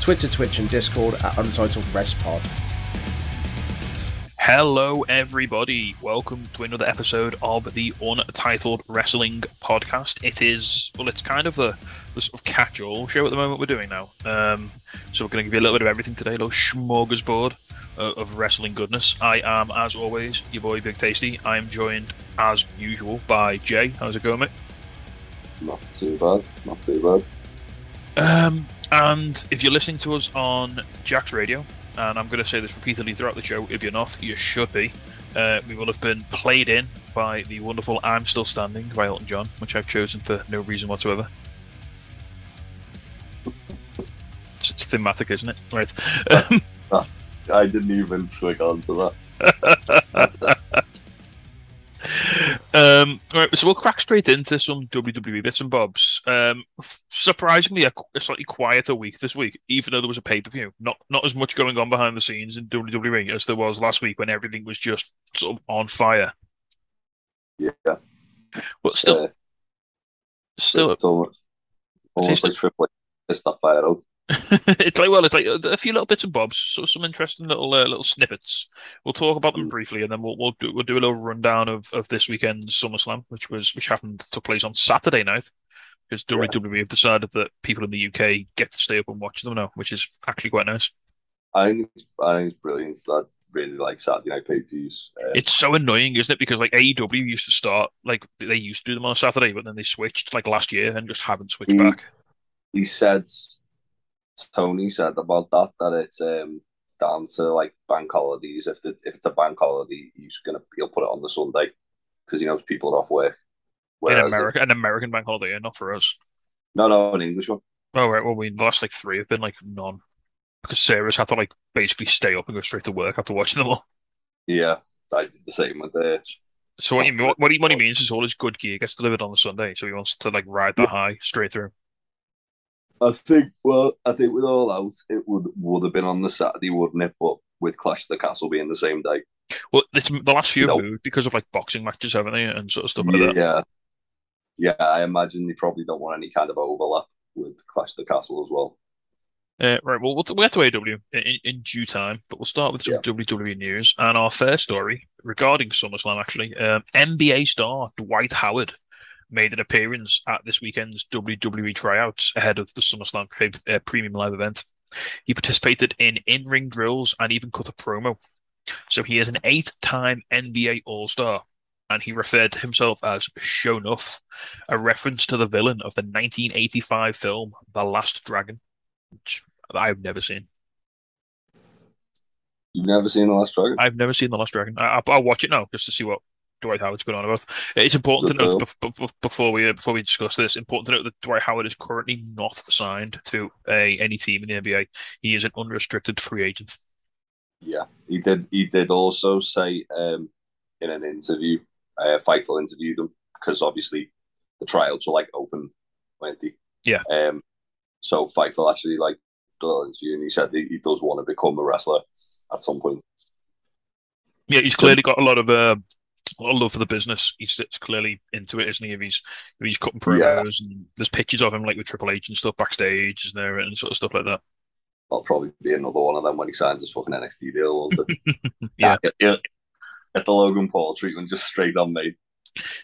Twitter, Twitch, and Discord at Untitled Rest Pod. Hello, everybody. Welcome to another episode of the Untitled Wrestling Podcast. It is, well, it's kind of the, the sort of catch all show at the moment we're doing now. Um, so we're going to give you a little bit of everything today, a little smorgasbord of, of wrestling goodness. I am, as always, your boy Big Tasty. I am joined, as usual, by Jay. How's it going, mate? Not too bad. Not too bad. Um, and if you're listening to us on Jack's Radio, and I'm going to say this repeatedly throughout the show, if you're not, you should be. Uh, we will have been played in by the wonderful I'm Still Standing by Elton John, which I've chosen for no reason whatsoever. It's, it's thematic, isn't it? Right. Um, I didn't even swig onto that. um, right, so we'll crack straight into some WWE bits and bobs. Um, surprisingly, a, a slightly quieter week this week, even though there was a pay per view. Not not as much going on behind the scenes in WWE as there was last week when everything was just sort of on fire. Yeah. But still, Uh, still, it's almost, almost like Triple H pissed that fire out. it's like well, it's like a few little bits and bobs, so some interesting little uh, little snippets. We'll talk about them briefly, and then we'll we'll do, we'll do a little rundown of, of this weekend's SummerSlam, which was which happened took place on Saturday night, because WWE have decided that people in the UK get to stay up and watch them now, which is actually quite nice. I think it's, I think it's brilliant. I really like Saturday night pay per views. Uh, It's so annoying, isn't it? Because like AEW used to start like they used to do them on a Saturday, but then they switched like last year and just haven't switched Mm. back. he said, Tony said about that that it's um, down to like bank holidays. If the, if it's a bank holiday, he's gonna he'll put it on the Sunday because he knows people are off work. In Whereas the- America, an American bank holiday, not for us. no, no, an English one. Oh right, well, we the last like three have been like none because Sarah's had to like basically stay up and go straight to work after watching them all. Yeah, I did the same with the. So what, you, what, what, he, what he means is all his good gear gets delivered on the Sunday, so he wants to like ride that high straight through. I think. Well, I think with all out, it would would have been on the Saturday, wouldn't it? But with Clash of the Castle being the same day. Well, it's, the last few No. moved because of like boxing matches, haven't they, and sort of stuff like that. yeah, yeah. I imagine they probably don't want any kind of overlap with Clash of the Castle as well. Uh, right, well, we'll, we'll get to AEW in, in due time, but we'll start with some Yeah. WWE news. And our first story regarding SummerSlam, actually, um, NBA star Dwight Howard made an appearance at this weekend's WWE tryouts ahead of the SummerSlam uh, premium live event. He participated in in ring drills and even cut a promo. So he is an eight time NBA All Star, and he referred to himself as Sho'nuff, a reference to the villain of the 1985 film The Last Dragon which I've never seen. You've never seen the Last Dragon? I've never seen The Last Dragon. I, I'll watch it now just to see what Dwight Howard's going on about. It's important to note call. bef- bef- before we uh, before we discuss this. Important to note that Dwight Howard is currently not signed to a any team in the NBA. He is an unrestricted free agent. Yeah, he did. He did also say um, in an interview, uh, Fightful interviewed him because obviously the tryouts were like open, they? Yeah. Um. So Fightful actually like the little interview, and he said he, he does want to become a wrestler at some point. Yeah, he's clearly got a lot of uh, a lot of love for the business. He's, clearly into it, isn't he? If he's if he's cutting promos and there's pictures of him like with Triple H and stuff backstage, isn't there, and sort of stuff like that. That'll probably be another one of them when he signs his fucking NXT deal. Won't? Yeah. Get, get, get the Logan Paul treatment just straight on me.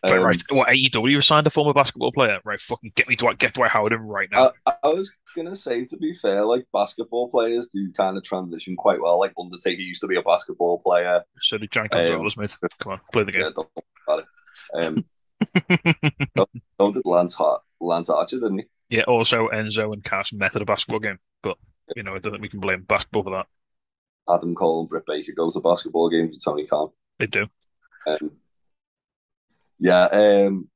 Right, Um, right. What AEW signed a former basketball player? Right, fucking get me Dwight, get Dwight Howard in right now. I, I was gonna say, to be fair, like basketball players do kind of transition quite well. Like Undertaker used to be a basketball player. so did Giant um, Gonzalez, mate. Come on, play the Yeah, game. don't worry about it. Um, so did Lance Hart, Lance Archer, didn't he? yeah. Also, Enzo and Cass met at a basketball game, but you know, I don't think we can blame basketball for that. Adam Cole and Britt Baker go to basketball games with Tony Khan. They do. Um, yeah, um,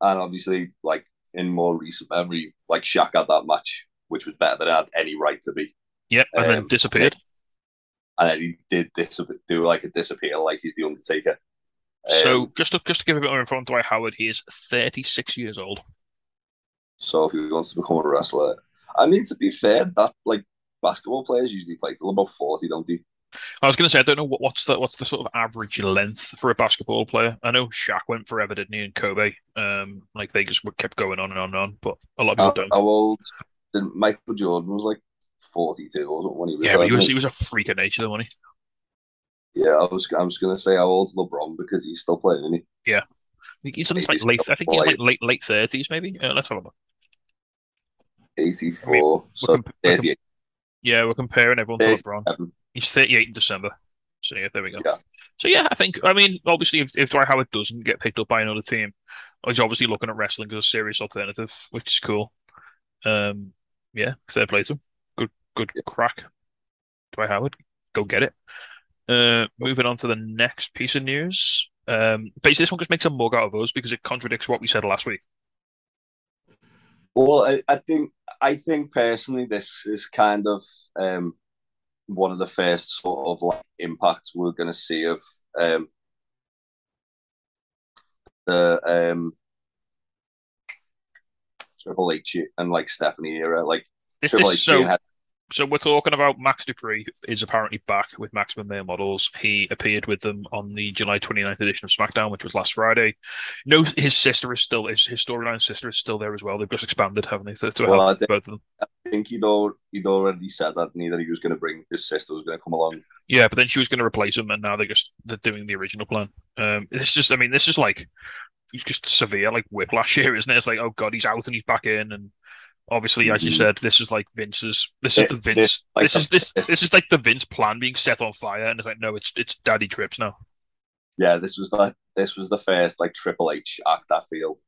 and obviously, like in more recent memory, like Shaq had that match, which was better than I had any right to be. Yep, and then Um, disappeared. and then he did dis- do like a disappear, like he's the Undertaker. so Um, just to just to give a bit more info on Dwight Howard, he is 36 years old. so if he wants to become a wrestler, I mean, to be fair, that like basketball players usually play till about forty, don't they? I was going to say I don't know what, what's the what's the sort of average length for a basketball player. I know Shaq went forever, didn't he? And Kobe, um, like they just kept going on and on and on. But a lot of How, people don't. how old? Did Michael Jordan was like forty-two or something when he was. yeah, but he was he was a freak of nature, though, wasn't he? Yeah, I was. I was gonna say how old LeBron because he's still playing. Isn't he? I think he's in like late. I think he's like- late late thirties, maybe. Uh, let's have a look. Eighty-four. so comp-. Yeah, we're comparing everyone to LeBron. He's 38 in December. So yeah, there we go. Yeah. So yeah, I think I mean obviously if, if Dwight Howard doesn't get picked up by another team, he's obviously looking at wrestling as a serious alternative, which is cool. Um, yeah, fair play to him. Good, good crack. Dwight Howard, go get it. Uh, moving on to the next piece of news. Um, basically this one just makes a mug out of us because it contradicts what we said last week. Well, I, I think I think personally, this is kind of um, one of the first sort of like impacts we're going to see of um, the um, Triple H and like Stephanie era, like This, Triple this H so head- So we're talking about Max Dupri is apparently back with Maximum Male Models. He appeared with them on the July 29th edition of SmackDown, which was last Friday. No, his sister is still his, his storyline sister is still there as well. They've just expanded, haven't they, to, to Well, help both of them. I think he'd, al- he'd already said that neither he was going to bring his sister was going to come along. Yeah, but then she was going to replace him, and now they're just they're doing the original plan. Um, this is, I mean, this is like it's just severe, like whiplash here, isn't it? It's like, oh god, he's out and he's back in, and obviously, as you Mhm. said, this is like Vince's. This is the this- Vince. like This is this. this- This is like the Vince plan being set on fire, and it's like, no, it's it's Daddy Trips now. Yeah, this was the this was the first like Triple H act I feel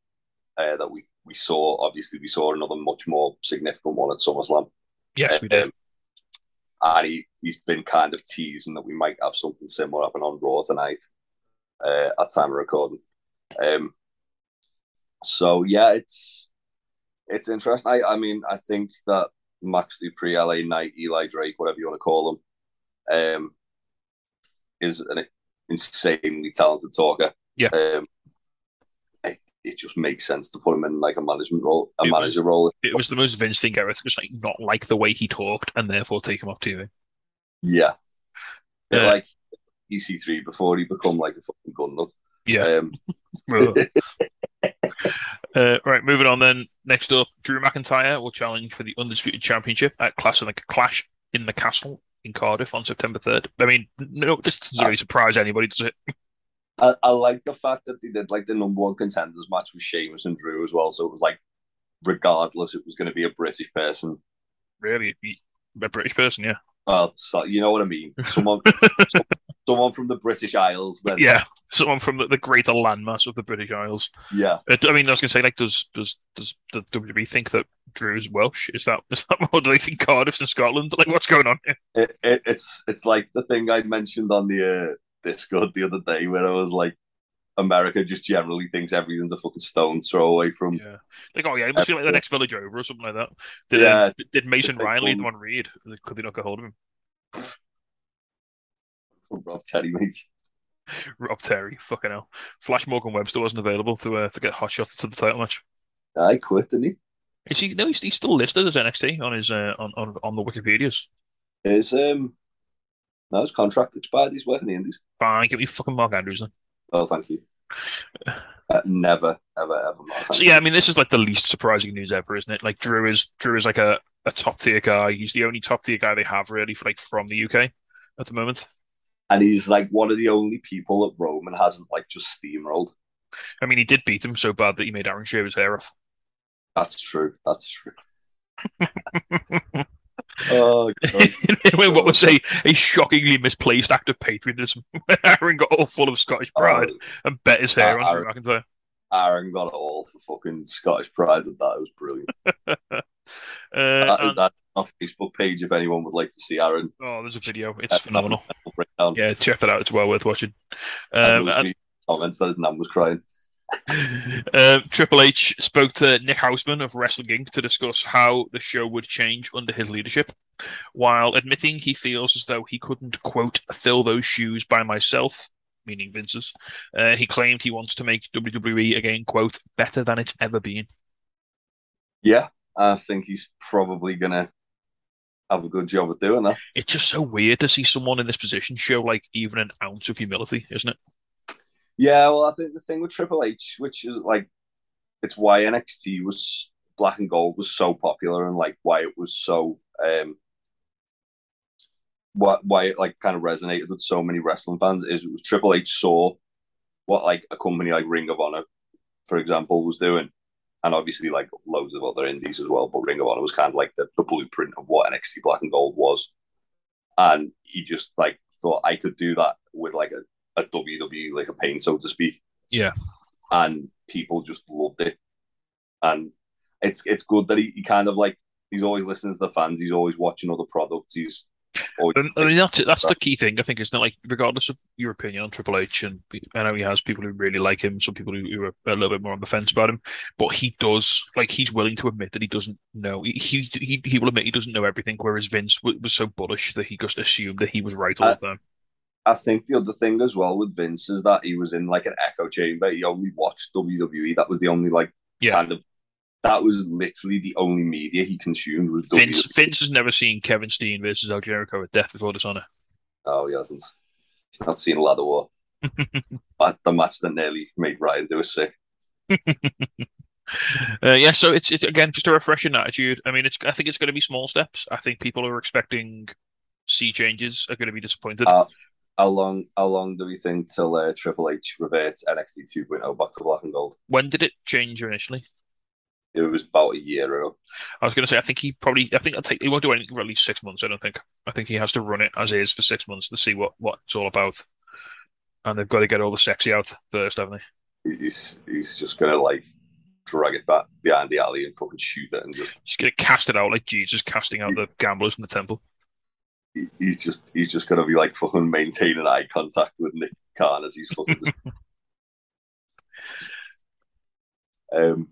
uh, that we we saw. Obviously, we saw another much more significant one at SummerSlam. Yes, we did. Um, and he, he's been kind of teasing that we might have something similar happen on Raw tonight uh, at time of recording. Um, so yeah, it's it's interesting. I, I mean, I think that Max Dupri, LA Knight, Eli Drake, whatever you want to call him, um, is an insanely talented talker. Yeah. Um, it, just makes sense to put him in like a management role, a It manager was- role. It was the most Vince thing ever. Just like not like the way he talked, and therefore take him off TV. Yeah. Yeah. like EC3 before he become like a fucking gun nut. Yeah. Um, uh, right, moving on then. Next up, Drew McIntyre will challenge for the Undisputed Championship at Clash in the Clash in the Castle in Cardiff on September 3rd. I mean, no, this doesn't really surprise anybody, does it? I, I like the fact that they did like the number one contenders match with Sheamus and Drew as well. So it was like, regardless, it was going to be a British person. Really, a British person, yeah. Well, so, you know what I mean. Someone, some- someone from the British Isles. Then Yeah, someone from the, the greater landmass of the British Isles. yeah. Uh, I mean, I was going to say, like, does does does the WWE think that Drew is Welsh? Is that is that or do they think Cardiff's in Scotland? Like, what's going on here? It, it, it's it's like the thing I mentioned on the uh, Discord the other day where I was like, America just generally thinks everything's a fucking stone's throw away from. Yeah, like, oh yeah, it must be like the next village over or something like that. Did Yeah. uh, did Mason Ryan lead them one- on Reed? Could they not get hold of him? Rob Teddy, mate. Rob Terry, fucking hell. Flash Morgan Webster wasn't available to uh, to get hot shots to the title match. I quit, didn't he? Is he? No, he's, he's still listed as NXT on his uh, on, on on the Wikipedia's. Is um, no, his contract expired. He's working the Indies. Fine, give me fucking Mark Andrews then. Oh, thank you. Uh, never, ever, ever. Mark So yeah, I mean, this is like the least surprising news ever, isn't it? Like Drew is Drew is like a, a top tier guy. He's the only top tier guy they have really for like from the UK at the moment. and he's like one of the only people that Roman hasn't like just steamrolled. I mean, he did beat him so bad that he made Aaron shave his hair off. That's true. That's true. oh, God. What was a, a shockingly misplaced act of patriotism. Aaron got all full of Scottish pride Oh, and bet his hair Uh, on Drew McIntyre. Aaron got it all for fucking Scottish pride and that. It was brilliant. Uh, that, and- that on Facebook page if anyone would like to see Aaron. oh, there's a video. It's phenomenal. Yeah, check that out. It's well worth watching. Um, and comments that his nan was crying. Uh, Triple H spoke to Nick Hausman of Wrestling Inc. to discuss how the show would change under his leadership, while admitting he feels as though he couldn't, quote, fill those shoes by myself, meaning Vince's. Uh, he claimed he wants to make WWE again, quote, better than it's ever been. Yeah, I think he's probably gonna have a good job of doing that. It's just so weird to see someone in this position show like even an ounce of humility, isn't it? Yeah, well, I think the thing with Triple H, which is like, it's why NXT was Black and Gold was so popular, and like why it was so, um, what why it like kind of resonated with so many wrestling fans is it was Triple H saw what like a company like Ring of Honor, for example, was doing, and obviously like loads of other indies as well. But Ring of Honor was kind of like the, the blueprint of what NXT Black and Gold was, and he just like thought I could do that with like a a WWE like a pain, so to speak. Yeah. And people just loved it. And it's it's good that he, he kind of like he's always listening to the fans, he's always watching other products, he's always, I mean that's that's the key thing. I think it's not like regardless of your opinion on Triple H, and I know he has people who really like him, some people who, who are a little bit more on the fence about him, but he does like he's willing to admit that he doesn't know. He he he will admit he doesn't know everything, whereas Vince was, was so bullish that he just assumed that he was right all Uh, the time. I think the other thing as well with Vince is that he was in like an echo chamber. He only watched WWE. That was the only like Yeah. kind of that was literally the only media he consumed was Vince WWE. Vince has never seen Kevin Steen versus El Generico at Death Before Dishonor. Oh, he hasn't. He's not seen a Ladder War. But the match that nearly made Ryan do a sick. Uh, yeah, so it's it's again just a refreshing attitude. I mean, it's I think it's going to be small steps. I think people who are expecting sea changes are going to be disappointed. Uh, how long? How long do we think till uh, Triple H reverts NXT 2.0 back to Black and Gold? when did it change initially? It was about a year ago. I was going to say I think he probably I think I'll take he won't do anything for at least six months. I don't think. I think he has to run it as is for six months to see what what it's all about. And they've got to get all the sexy out first, haven't they? He's he's just gonna like drag it back behind the alley and fucking shoot it and just Just get it out like Jesus casting out the gamblers from the temple. He- he's just he's just gonna be like fucking maintaining eye contact with Nick Khan as he's fucking just... um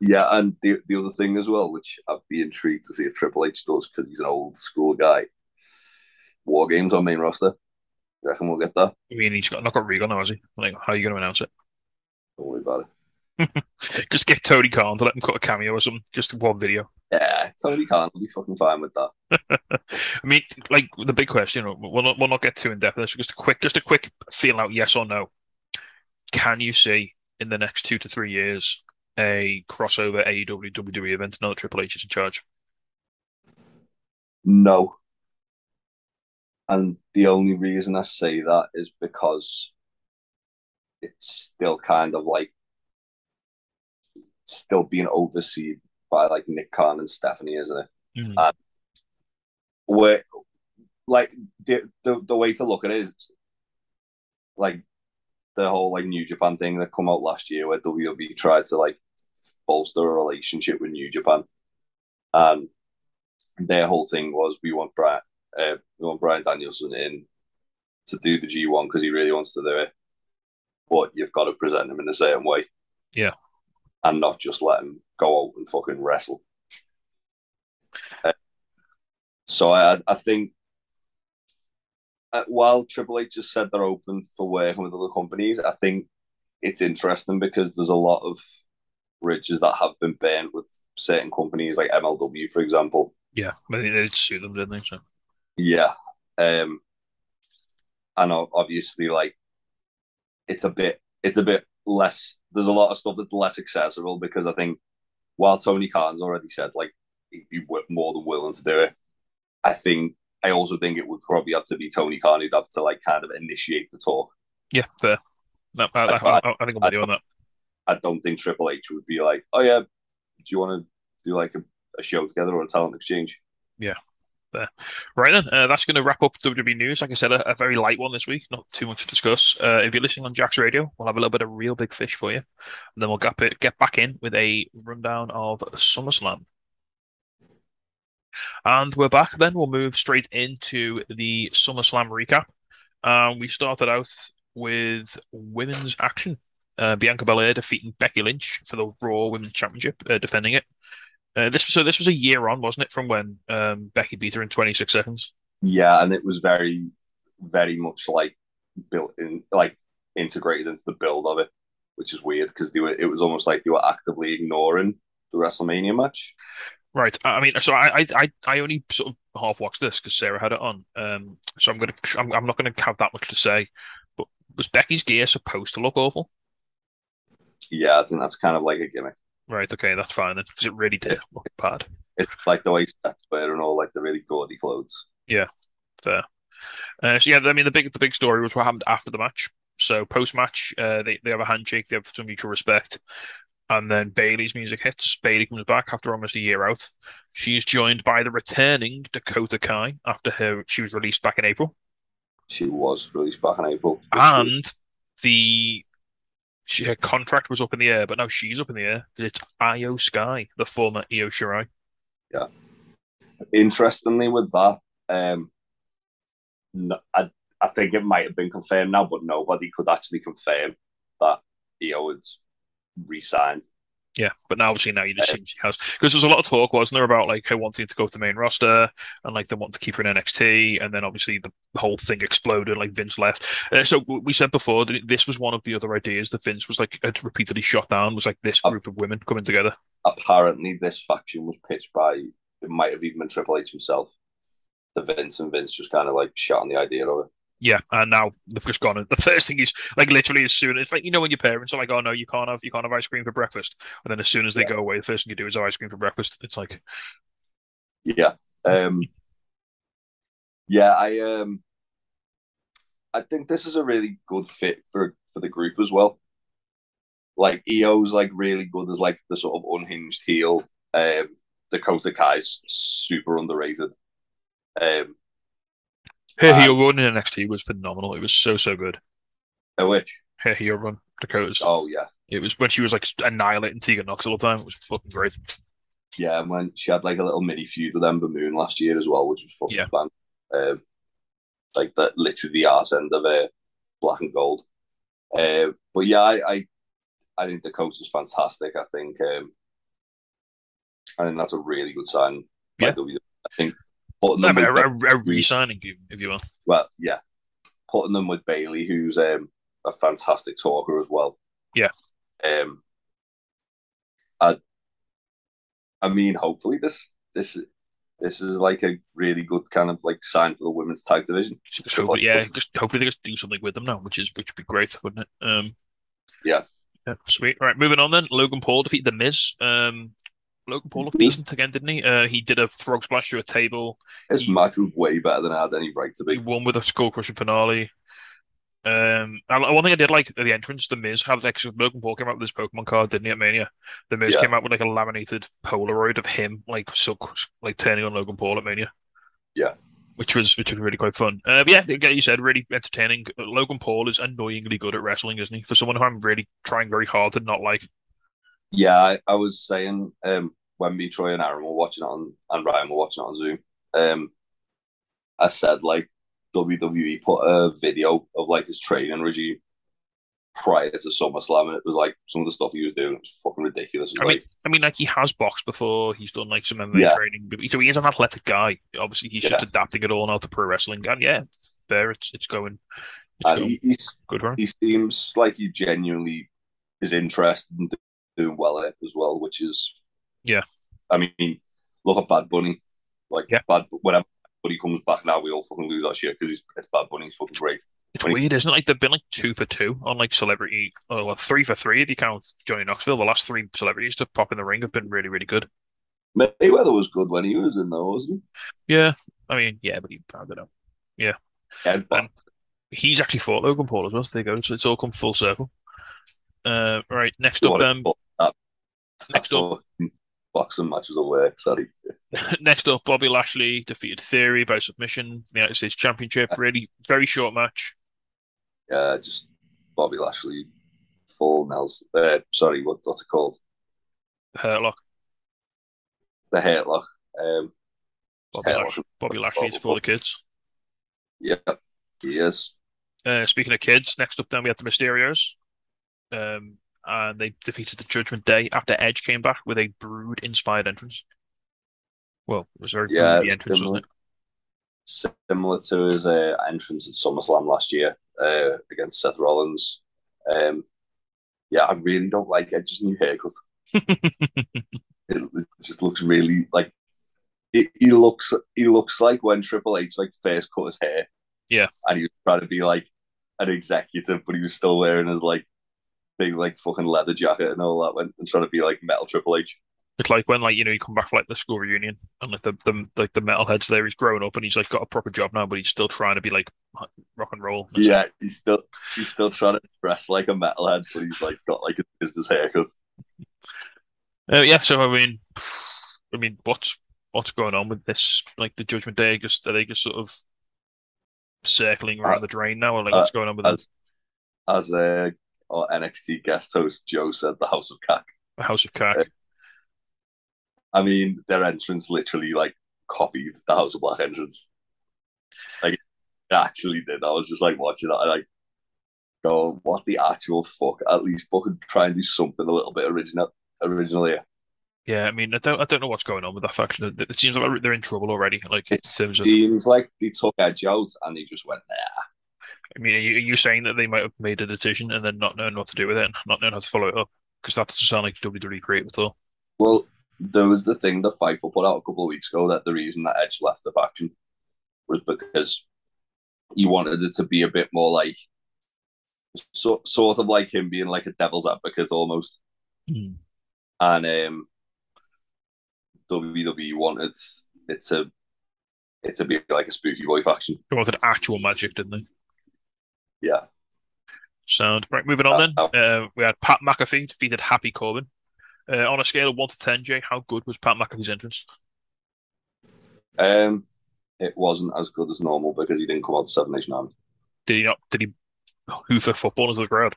yeah and the the other thing as well which I'd be intrigued to see if Triple H does because he's an old school guy war games on main roster you reckon we'll get that I mean, he's got not got Regal now, has he? Like, how are you going to announce it? don't worry about it Just get Tony Khan to let him cut a cameo or something. Just one video. yeah Tony Khan will be fucking fine with that I mean, like the big question. We'll not, we'll not get too in depth. Just a quick, just a quick feel out. Yes or no? Can you see in the next two to three years a crossover AEW WWE event? Another Triple H is in charge. No. And the only reason I say that is because it's still kind of like still being overseen by like Nick Khan and Stephanie, isn't it? Mm. Uh, Where like the, the the way to look at it is like the whole like New Japan thing that come out last year where WWE tried to like bolster a relationship with New Japan. And their whole thing was we want Bryan uh, we want Bryan Danielson in to do the G one because he really wants to do it. But you've got to present him in a certain way. Yeah. And not just let him go out and fucking wrestle. Uh, so I I think uh, while Triple H has said they're open for working with other companies, I think it's interesting because there's a lot of bridges that have been burnt with certain companies like MLW, for example. Yeah, I mean, they did sue them, didn't they? So Yeah. Um and obviously like it's a bit it's a bit less there's a lot of stuff that's less accessible because I think while Tony Khan's already said like he'd be more than willing to do it, I think I also think it would probably have to be Tony Khan who'd have to like kind of initiate the talk. yeah, fair. No, I, I, I, I think I'm with you on that. I don't think Triple H would be like, Oh yeah, do you want to do like a, a show together or a talent exchange? Right then, uh, that's going to wrap up WWE news. Like I said, a, a very light one this week, not too much to discuss. Uh, if you're listening on Jack's Radio, we'll have a little bit of real big fish for you, and then we'll get get back in with a rundown of SummerSlam. And we're back. Then we'll move straight into the SummerSlam recap. Um, we started out with women's action. Uh, Bianca Belair defeating Becky Lynch for the Raw Women's Championship, uh, defending it. Uh, this so this was a year on, wasn't it, from when um, Becky beat her in 26 seconds? Yeah, and it was very, very much like built in, like integrated into the build of it, which is weird because they were. It was almost like they were actively ignoring the WrestleMania match. Right. I mean, so I I I only sort of half watched this because Sarah had it on. Um, so I'm gonna I'm, I'm not gonna have that much to say. But was Becky's gear supposed to look awful? Yeah, I think that's kind of like a gimmick. Right. Okay, that's fine then, because it really did look bad. It's like the way sets wearing all like the really gaudy clothes. Yeah, fair. Uh, so yeah, I mean the big the big story was what happened after the match. So post match, uh, they they have a handshake, they have some mutual respect, and then Bayley's music hits. Bayley comes back after almost a year out. She is joined by the returning Dakota Kai after her she was released back in April. She was released back in April. And the she her contract was up in the air, but now she's up in the air. It's Iyo Sky, the former Io Shirai. Yeah. Interestingly, with that, um, no, I I think it might have been confirmed now, but nobody could actually confirm that Io had re-signed. Yeah, but now obviously now you just see she has because there's a lot of talk, wasn't there, about like her wanting to go to the main roster and like they want to keep her in NXT, and then obviously the whole thing exploded, like Vince left. Uh, so we said before that this was one of the other ideas that Vince was like had repeatedly shot down was like this group of women coming together. Apparently, this faction was pitched by it might have even been Triple H himself to Vince, and Vince just kind of like shot on the idea of it. Yeah, and now they've just gone. The first thing is like literally as soon it's like you know when your parents are like, "Oh no, you can't have you can't have ice cream for breakfast," and then as soon as they Yeah. go away, the first thing you do is have ice cream for breakfast. It's like, Yeah. Um Yeah, I um I think this is a really good fit for for the group as well. Like Io's like really good as like the sort of unhinged heel. Um Dakota Kai's super underrated. Um her Uh, heel run in NXT was phenomenal. It was so so good. a which Her heel run, Dakota's. oh yeah. It was when she was like annihilating Tegan Knox all the time. It was fucking great. Yeah, and when she had like a little mini feud with Ember Moon last year as well, which was fucking Yeah. fun. Um, like that, literally the arse end of uh, black and gold. Uh, but yeah, I, I, I think Dakota's was fantastic. I think, um, I think that's a really good sign. Yeah. I think putting them a, a, a re-signing, if- you will. well, yeah, putting them with Bayley, who's um, a fantastic talker as well. Yeah. Um, I, I mean, hopefully this this this is like a really good kind of like sign for the women's tag division. Hope, yeah, just hopefully they just do something with them now, which is which would be great, wouldn't it? Um, Yeah. yeah, sweet. All right, moving on then. Logan Paul defeated the Miz. Um, Logan Paul looked decent again, didn't he? Uh, he did a frog splash through a table. This match was way better than I had any right to He be. won with a skull crushing finale. Um, and one thing I did like at the entrance, the Miz had like Logan Paul came out with his Pokemon card, didn't he? At Mania, the Miz Yeah. came out with like a laminated Polaroid of him, like so, like turning on Logan Paul at Mania. Yeah. which was which was really quite fun. Uh, but yeah, again, you said really entertaining. Logan Paul is annoyingly good at wrestling, isn't he? For someone who I'm really trying very hard to not like. Yeah, I, I was saying um, when me, Troy, and Aaron were watching it on, and Ryan were watching it on Zoom. Um, I said like WWE put a video of like his training regime prior to SummerSlam, and it was like some of the stuff he was doing was fucking ridiculous. I mean, like, I mean, like he has boxed before. He's done like some MMA Yeah. training, but so he is an athletic guy. Obviously, he's just adapting it all now to pro wrestling. And yeah, there it's it's going. It's going he, he's good he seems like he genuinely is interested in doing well at it as well, which is Yeah. I mean, look at Bad Bunny, like Yeah. Bad whenever Bunny comes back now, we all fucking lose our shit because it's Bad Bunny. He's fucking great. It's when he- weird, isn't it? Like they've been like two for two on like celebrity, oh, well, three for three if you count Johnny Knoxville. The last three celebrities to pop in the ring have been really, really good. Mayweather was good when he was in there, wasn't he? Yeah, I mean, yeah, but he, I don't know. he? Ed Um, He's actually fought Logan Paul as well. So there you go. So it's all come full circle. Uh, right, next up, um, next up, boxing matches work. Sorry. next up, Bobby Lashley defeated Theory by submission, in the United States Championship. Yes. Really, very short match. Yeah, just Bobby Lashley, full Nelson. Uh, sorry, what, what's it called? Hurt lock. The hurt lock. Um, Bobby, Hurt Lash- lock. Bobby Lashley is for the kids. Yeah, he is. Uh, speaking of kids, next up, then we have the Mysterios. um, and they defeated the Judgment Day after Edge came back with a Brood inspired entrance. Well, it was very Yeah, broody entrance, similar, wasn't it? similar to his uh, entrance at SummerSlam last year uh, against Seth Rollins. Um, yeah, I really don't like Edge's new haircut. It, it just looks really like it, he looks he looks like when Triple H like first cut his hair. Yeah. and he was trying to be like an executive, but he was still wearing his like big like fucking leather jacket and all that, when and trying to be like metal Triple H. It's like when like you know you come back for like the school reunion and like the, the like the metalheads there. He's grown up and he's like got a proper job now, but he's still trying to be like rock and roll. It's Yeah, he's still he's still trying to dress like a metalhead, but he's like got like a business haircut. Uh, yeah, so I mean, I mean, what's what's going on with this? Like the Judgment Day, just are they just sort of circling around Uh, the drain now, or like uh, what's going on with As as a our NXT guest host Joe said, the House of Cack. the House of Cack? uh, I mean, their entrance literally like copied the House of Black entrance. Like it actually did. I was just like watching that and like go, what the actual fuck? At least fucking try and do something a little bit original originally. Yeah, I mean, I don't, I don't know what's going on with that faction. It, it seems like they're in trouble already. Like It of, seems like they took Edge out and they just went, nah. I mean, are you, are you saying that they might have made a decision and then not knowing what to do with it, and not knowing how to follow it up? Because that doesn't sound like WWE creative at all. Well, there was the thing that Fightful put out a couple of weeks ago that the reason that Edge left the faction was because he wanted it to be a bit more like so, sort of like him being like a devil's advocate almost. Hmm. And um WWE wanted it to it to be like a spooky boy faction. They wanted actual magic, didn't they? Yeah. Sound right. Moving on then. Uh, Uh, we had Pat McAfee defeated Happy Corbin. Uh, on a scale of one to ten, Jay, how good was Pat McAfee's entrance? Um it wasn't as good as normal because he didn't come out to Seven Nation Army. Did he not? Did he hoof a football into the crowd?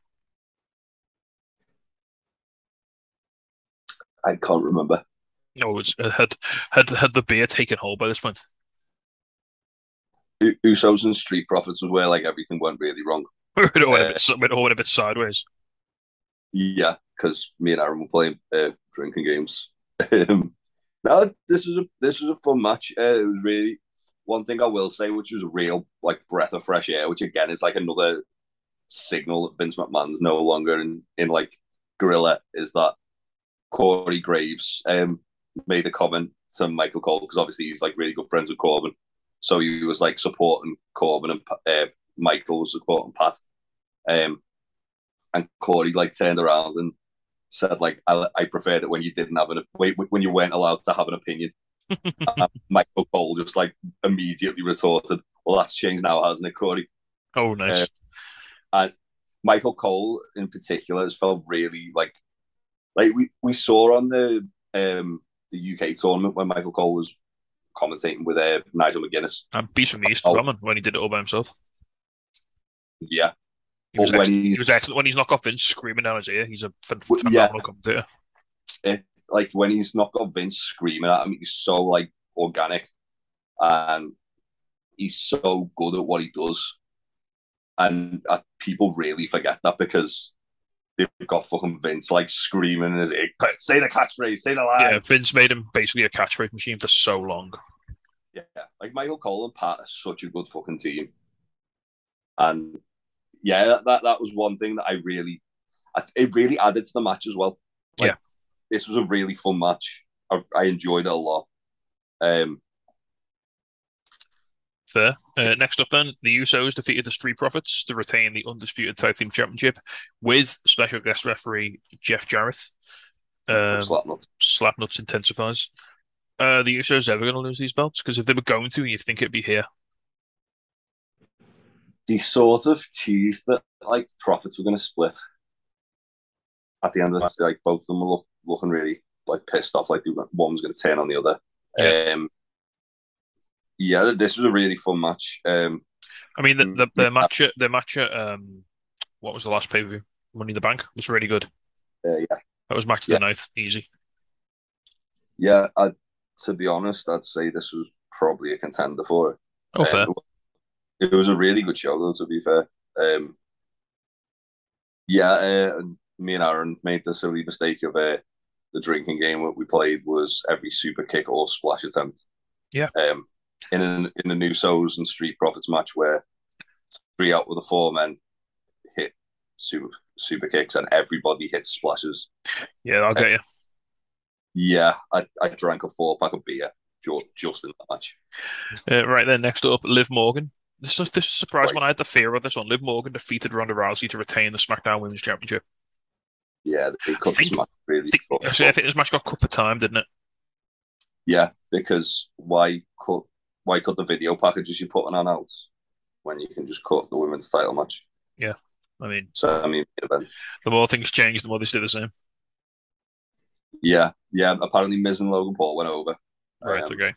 I can't remember. No, it was uh, had had had the beer taken hold by this point. Usos and Street Profits was where like everything went really wrong. it all went a Uh, bit, it all went a bit sideways. Yeah, because me and Aaron were playing uh, drinking games. Um, no, this was a this was a fun match. Uh, it was really one thing I will say, which was a real like breath of fresh air. Which again is like another signal that Vince McMahon's no longer in in like gorilla. Is that Corey Graves um made a comment to Michael Cole because obviously he's like really good friends with Corbin, so he was like supporting Corbin and uh, Michael was supporting Pat. Um, and Corey like turned around and said like I, I preferred it when you didn't have an when when you weren't allowed to have an opinion. and Michael Cole just like immediately retorted, "Well, that's changed now, hasn't it, Corey?" Oh, nice. And Michael Cole in particular has felt really like like we, we saw on the um the UK tournament when Michael Cole was commentating with uh, Nigel McGuinness. and Beast from the East Oh. as when he did it all by himself. Yeah, He was, when excellent. he was excellent when he's not got Vince screaming down his ear. He's a ph- phenomenal yeah. commentator. it, like when he's not got Vince screaming at him, he's so like organic and he's so good at what he does. And uh, people really forget that because they've got fucking Vince like screaming in his ear, say the catchphrase, say the line. Yeah, Vince made him basically a catchphrase machine for so long. Yeah, like Michael Cole and Pat are such a good fucking team, and yeah, that that, that was one thing that I really, I, it really added to the match as well. Like, Yeah. this was a really fun match. I, I enjoyed it a lot. Um, Fair. Uh, next up, then, the Usos defeated the Street Profits to retain the undisputed tag team championship with special guest referee Jeff Jarrett. Um, Slapnuts. Slapnuts intensifies. Uh, the Usos ever going to lose these belts? Because if they were going to, you'd think it'd be here. They sort of teased that like the profits were going to split at the end of the match. Like both of them were look, looking really like pissed off. Like were- one was going to turn on the other. Yeah. Um, yeah, this was a really fun match. Um, I mean, the Mm, the, the yeah. match at the match at um, what was the last pay per view? Money in the Bank was really good. uh, yeah. That was match of Yeah. the night, easy. Yeah, I, to be honest, I'd say this was probably a contender for it. Oh, fair. Um, it was a really good show, though. To be fair, um, Yeah, uh, me and Aaron made the silly mistake of uh, the drinking game that we played was every super kick or splash attempt. Yeah. Um, in an, in the Usos and Street Profits match where three out of the four men hit super super kicks and everybody hits splashes. Yeah, I'll get you. Yeah, I, I drank a four pack of beer just, just in that match. Uh, right then, next up, Liv Morgan. This is this surprised Right. when I had the fear of this one. Liv Morgan defeated Ronda Rousey to retain the SmackDown Women's Championship. Yeah, they cut think- this match really I think, actually, I think this match got cut for time, didn't it? Yeah, because why cut why cut the video packages you're putting on out when you can just cut the women's title match? Yeah, I mean, So I mean, the more things change, the more they stay the same. Yeah, yeah. Apparently, Miz and Logan Paul went over. Right, Um, okay.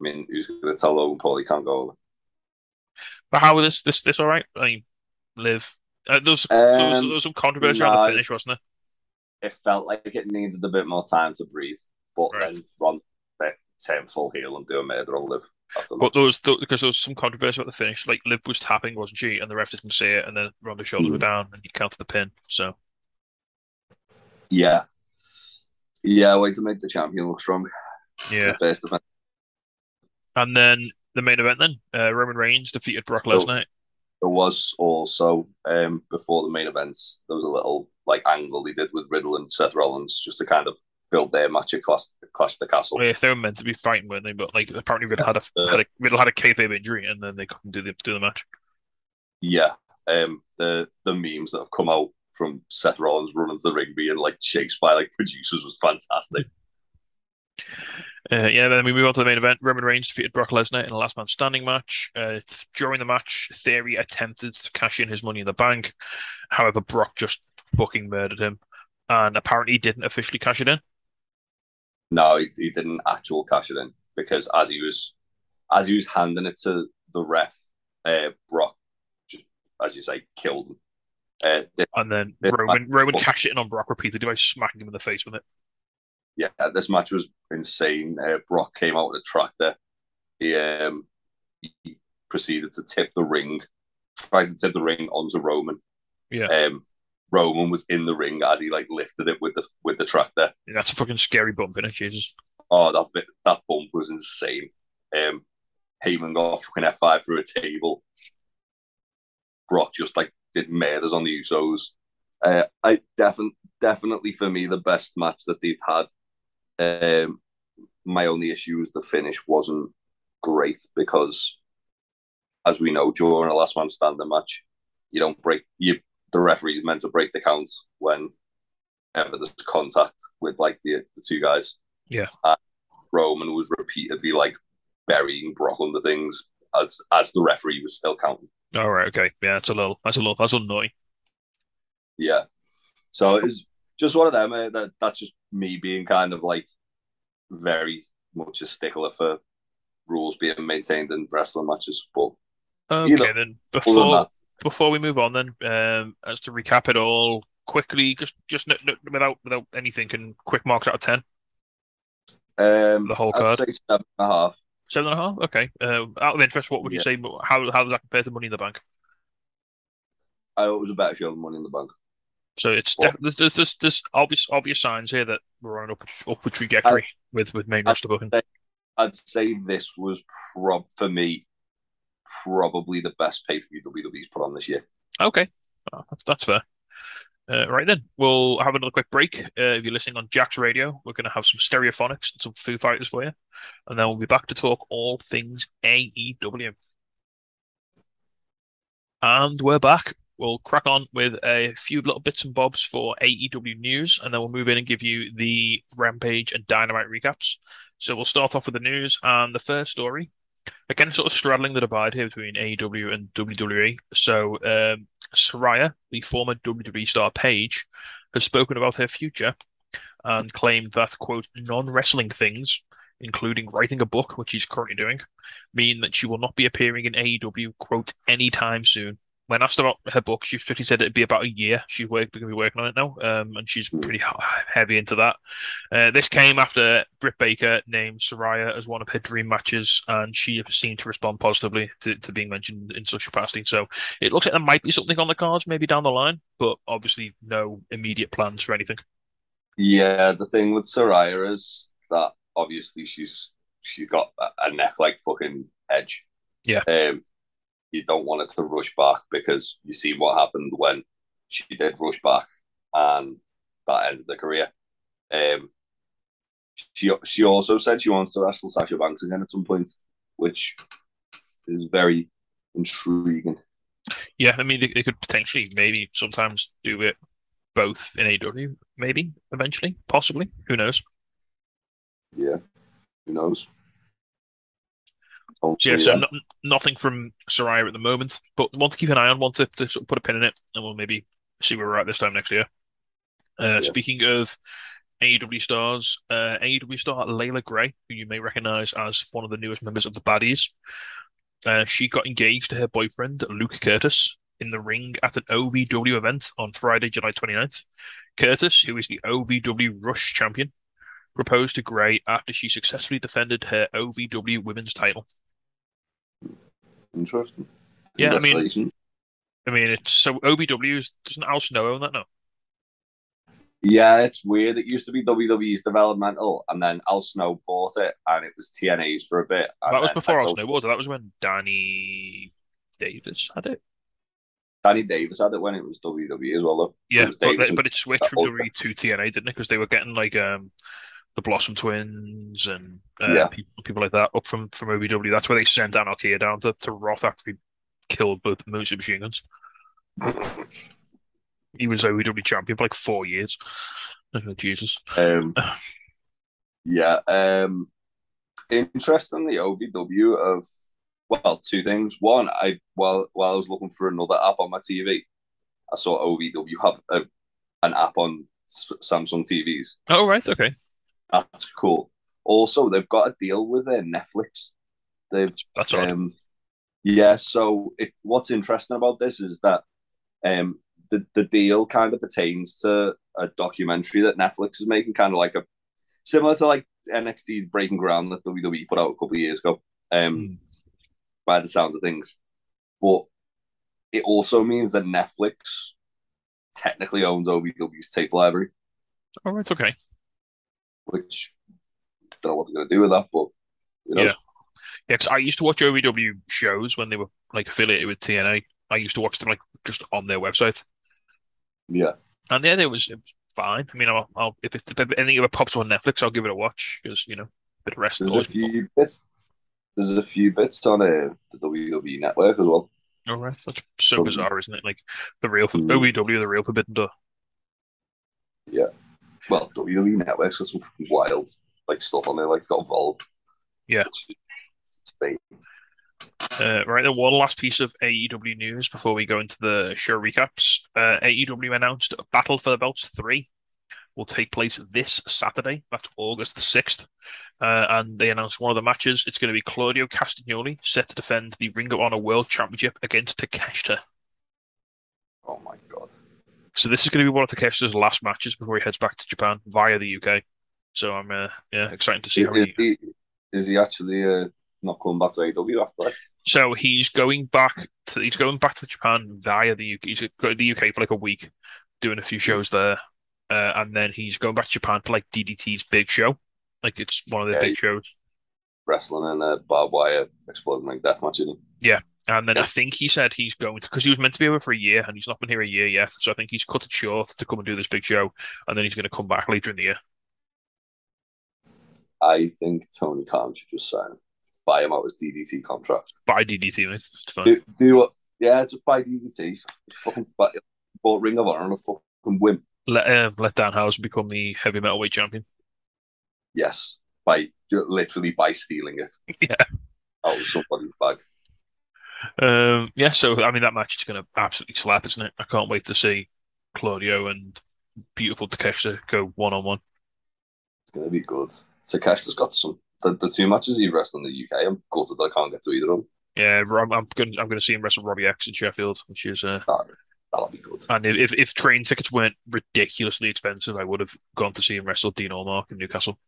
I mean, who's going to tell Logan Paul he can't go over? But how was this this this all right? I mean, live. Uh, there, was, there, was, Um, there was some controversy around no, the finish, wasn't there? It felt like it needed a bit more time to breathe, but Right. then Ron turn full heel and do a murder on Liv after But there was because there was some controversy about the finish. Like Liv was tapping, wasn't she? And the ref didn't see it, and then Ronda's shoulders were Mm. down, and he counted the pin. So Yeah, yeah. Way to make the champion look strong. yeah. First event. And then the main event, then uh, Roman Reigns defeated Brock. Lesnar. There was also um before the main events, there was a little like angle he did with Riddle and Seth Rollins just to kind of build their match at Clash, Clash of the Castle. Well, yeah, they were meant to be fighting, weren't they? But like apparently Riddle had a had a Riddle had a kayfabe injury, and then they couldn't do the do the match. Yeah, um, the the memes that have come out from Seth Rollins running to the ring being like chased by like producers was fantastic. Uh, yeah, then we move on to the main event. Roman Reigns defeated Brock Lesnar in a last man standing match. Uh, during the match, Theory attempted to cash in his money in the bank. However, Brock just fucking murdered him, and apparently didn't officially cash it in. No, he, he didn't actual cash it in because as he was as he was handing it to the ref, uh, Brock just as you say killed him. Uh, this, And then. Roman Roman cashed it in on Brock repeatedly by smacking him in the face with it. yeah, this match was insane. Uh, Brock came out with a tractor. He um he proceeded to tip the ring, tried to tip the ring onto Roman. Yeah. Um, Roman was in the ring as he like lifted it with the with the tractor. Yeah, that's a fucking scary bump in it, Jesus. Oh, that bit, that bump was insane. Um, Heyman got fucking F five through a table. Brock just like did murders on the Usos. Uh, I definitely, definitely for me the best match that they've had. Um, my only issue is the finish wasn't great because, as we know, during a last man standing match, you don't break you. The referee is meant to break the count when ever there's contact with like the the two guys. Yeah. Uh, Roman was repeatedly like burying Brock under things as as the referee was still counting. All right, okay, yeah, that's a little, that's a little, that's annoying. Yeah. So it was just one of them. Uh, that that's just me being kind of like very much a stickler for rules being maintained in wrestling matches. But Okay, Either- then before that, before we move on, then um, as to recap it all quickly, just just n- n- without without anything, and quick marks out of ten, um, the whole I'd card. say seven and a half. seven and a half. Okay, uh, out of interest, what would you Yeah. say? How how does that compare to Money in the Bank? I thought it was a better show than Money in the Bank. So it's Well- def- there's, there's there's obvious obvious signs here that we're on an upward, upward trajectory with with main I- roster booking. I'd say this was prob for me probably the best pay per view WWE's put on this year. Okay, Oh, that's, fair. Uh, right then, we'll have another quick break. Uh, if you're listening on Jack's Radio, we're going to have some stereophonics and some Foo Fighters for you, and then we'll be back to talk all things AEW. And we're back. We'll crack on with a few little bits and bobs for AEW news, and then we'll move in and give you the Rampage and Dynamite recaps. So we'll start off with the news, and the first story, again, sort of straddling the divide here between AEW and WWE. So um, Saraya, the former WWE star Paige, has spoken about her future and claimed that, quote, non wrestling things, including writing a book, which she's currently doing, mean that she will not be appearing in AEW, quote, anytime soon. When asked about her book, she she said it'd be about a year. She's work, going to be working on it now, um, and she's Hmm. pretty heavy into that. Uh, this came after Britt Baker named Saraya as one of her dream matches, and she seemed to respond positively to, to being mentioned in such capacity. So it looks like there might be something on the cards, maybe down the line, but obviously no immediate plans for anything. Yeah, the thing with Saraya is that obviously she's she's got a, a neck like fucking Edge. Yeah. Um, you don't want it to rush back because you see what happened when she did rush back, and that ended the career. Um, she she also said she wants to wrestle Sasha Banks again at some point, which is very intriguing. Yeah, I mean they, they could potentially maybe sometimes do it both in AEW, maybe eventually, possibly. Who knows? Yeah, who knows? So, Hopefully, yeah, so yeah. no, nothing from Saraya at the moment, but want to keep an eye on, want to, to sort of put a pin in it, and we'll maybe see where we're at this time next year. Uh, Yeah. Speaking of AEW stars, uh, AEW star Leila Grey, who you may recognize as one of the newest members of the Baddies, uh, she got engaged to her boyfriend, Luke Curtis, in the ring at an OVW event on Friday, July 29th. Curtis, who is the OVW Rush champion, proposed to Gray after she successfully defended her OVW women's title. Interesting. Yeah, I mean- I mean, it's so is doesn't Al Snow own that now? Yeah, it's weird. It used to be WWE's developmental, and then Al Snow bought it, and it was TNA's for a bit. That was before Al Snow was. That was when Danny Davis had it. Danny Davis had it when it was WWE as well, though. Yeah, but they, but it switched from WWE to TNA, didn't it? Because they were getting like um the Blossom Twins and uh, Yeah. people, people like that up from from OVW. That's where they sent Anarchy down to to Roth after he killed both Moose Machine Guns. He was OVW champion for like four years. Oh, Jesus. Um, yeah. Um, interestingly, OVW of well, two things. One, I while while I was looking for another app on my TV, I saw OVW have a, an app on Samsung TVs. Oh right, okay. That's cool. Also, they've got a deal with uh, Netflix. They've That's odd. Um, yeah, so it, what's interesting about this is that um, the the deal kind of pertains to a documentary that Netflix is making, kind of like a similar to like NXT Breaking Ground that WWE put out a couple of years ago. Um, Hmm. by the sound of things, but it also means that Netflix technically owns OVW's tape library, All right, okay. Which I don't know what they're going to do with that, but you know, Yeah. Yeah, 'cause I used to watch OVW shows when they were like affiliated with TNA. I used to watch them like just on their website, yeah. and yeah, it was it was fine. I mean, I'll, I'll if, it, if anything ever pops on Netflix, I'll give it a watch because you know, a bit of rest. There's a few bits. There's a few bits on uh, the WWE network as well. All right, that's so bizarre, isn't it? Like the real Mm. OVW, the real Forbidden Door. Well, WWE network's got some fucking wild like stuff on there, like it's got involved. Yeah. Which is insane. Uh, right, then one last piece of AEW news before we go into the show recaps. Uh, AEW announced Battle for the Belts 3 will take place this Saturday. That's August the 6th. Uh, and they announced one of the matches. It's going to be Claudio Castagnoli set to defend the Ring of Honor World Championship against Takeshita. Oh my god. So this is going to be one of Takeshita's last matches before he heads back to Japan via the UK. So I'm uh, yeah excited to see how Is he. he is he actually uh, not coming back to AEW after that? So he's going back to he's going back to Japan via the UK. He's going to the UK for like a week, doing a few shows there, uh, and then he's going back to Japan for like DDT's big show. Like it's one of the Yeah, big shows. Wrestling and a barbed wire exploding like death match, isn't And then I think he said he's going to because he was meant to be over for a year and he's not been here a year yet. So I think he's cut it short to come and do this big show, and then he's going to come back later in the year. I think Tony Khan should just sign him. Buy him out his DDT contract. Buy DDT, mate. It's fun. Do, do what? Yeah, just buy DDT. Fucking buy, bought Ring of Honor on a fucking whim. Let uh, let House become the heavy metalweight champion. Yes, by literally by stealing it Yeah. out of somebody's bag. Um, yeah, so I mean that match is going to absolutely slap, isn't it? I can't wait to see Claudio and beautiful Takeshita go one on one. It's gonna be good. Takeshita's got some the, the two matches he wrestled in the UK. I'm gutted that I can't get to either of them. Yeah, I'm, I'm going. I'm going to see him wrestle Robbie X in Sheffield, which is. Uh, that, that'll be good. And if if train tickets weren't ridiculously expensive, I would have gone to see him wrestle Dean Allmark in Newcastle,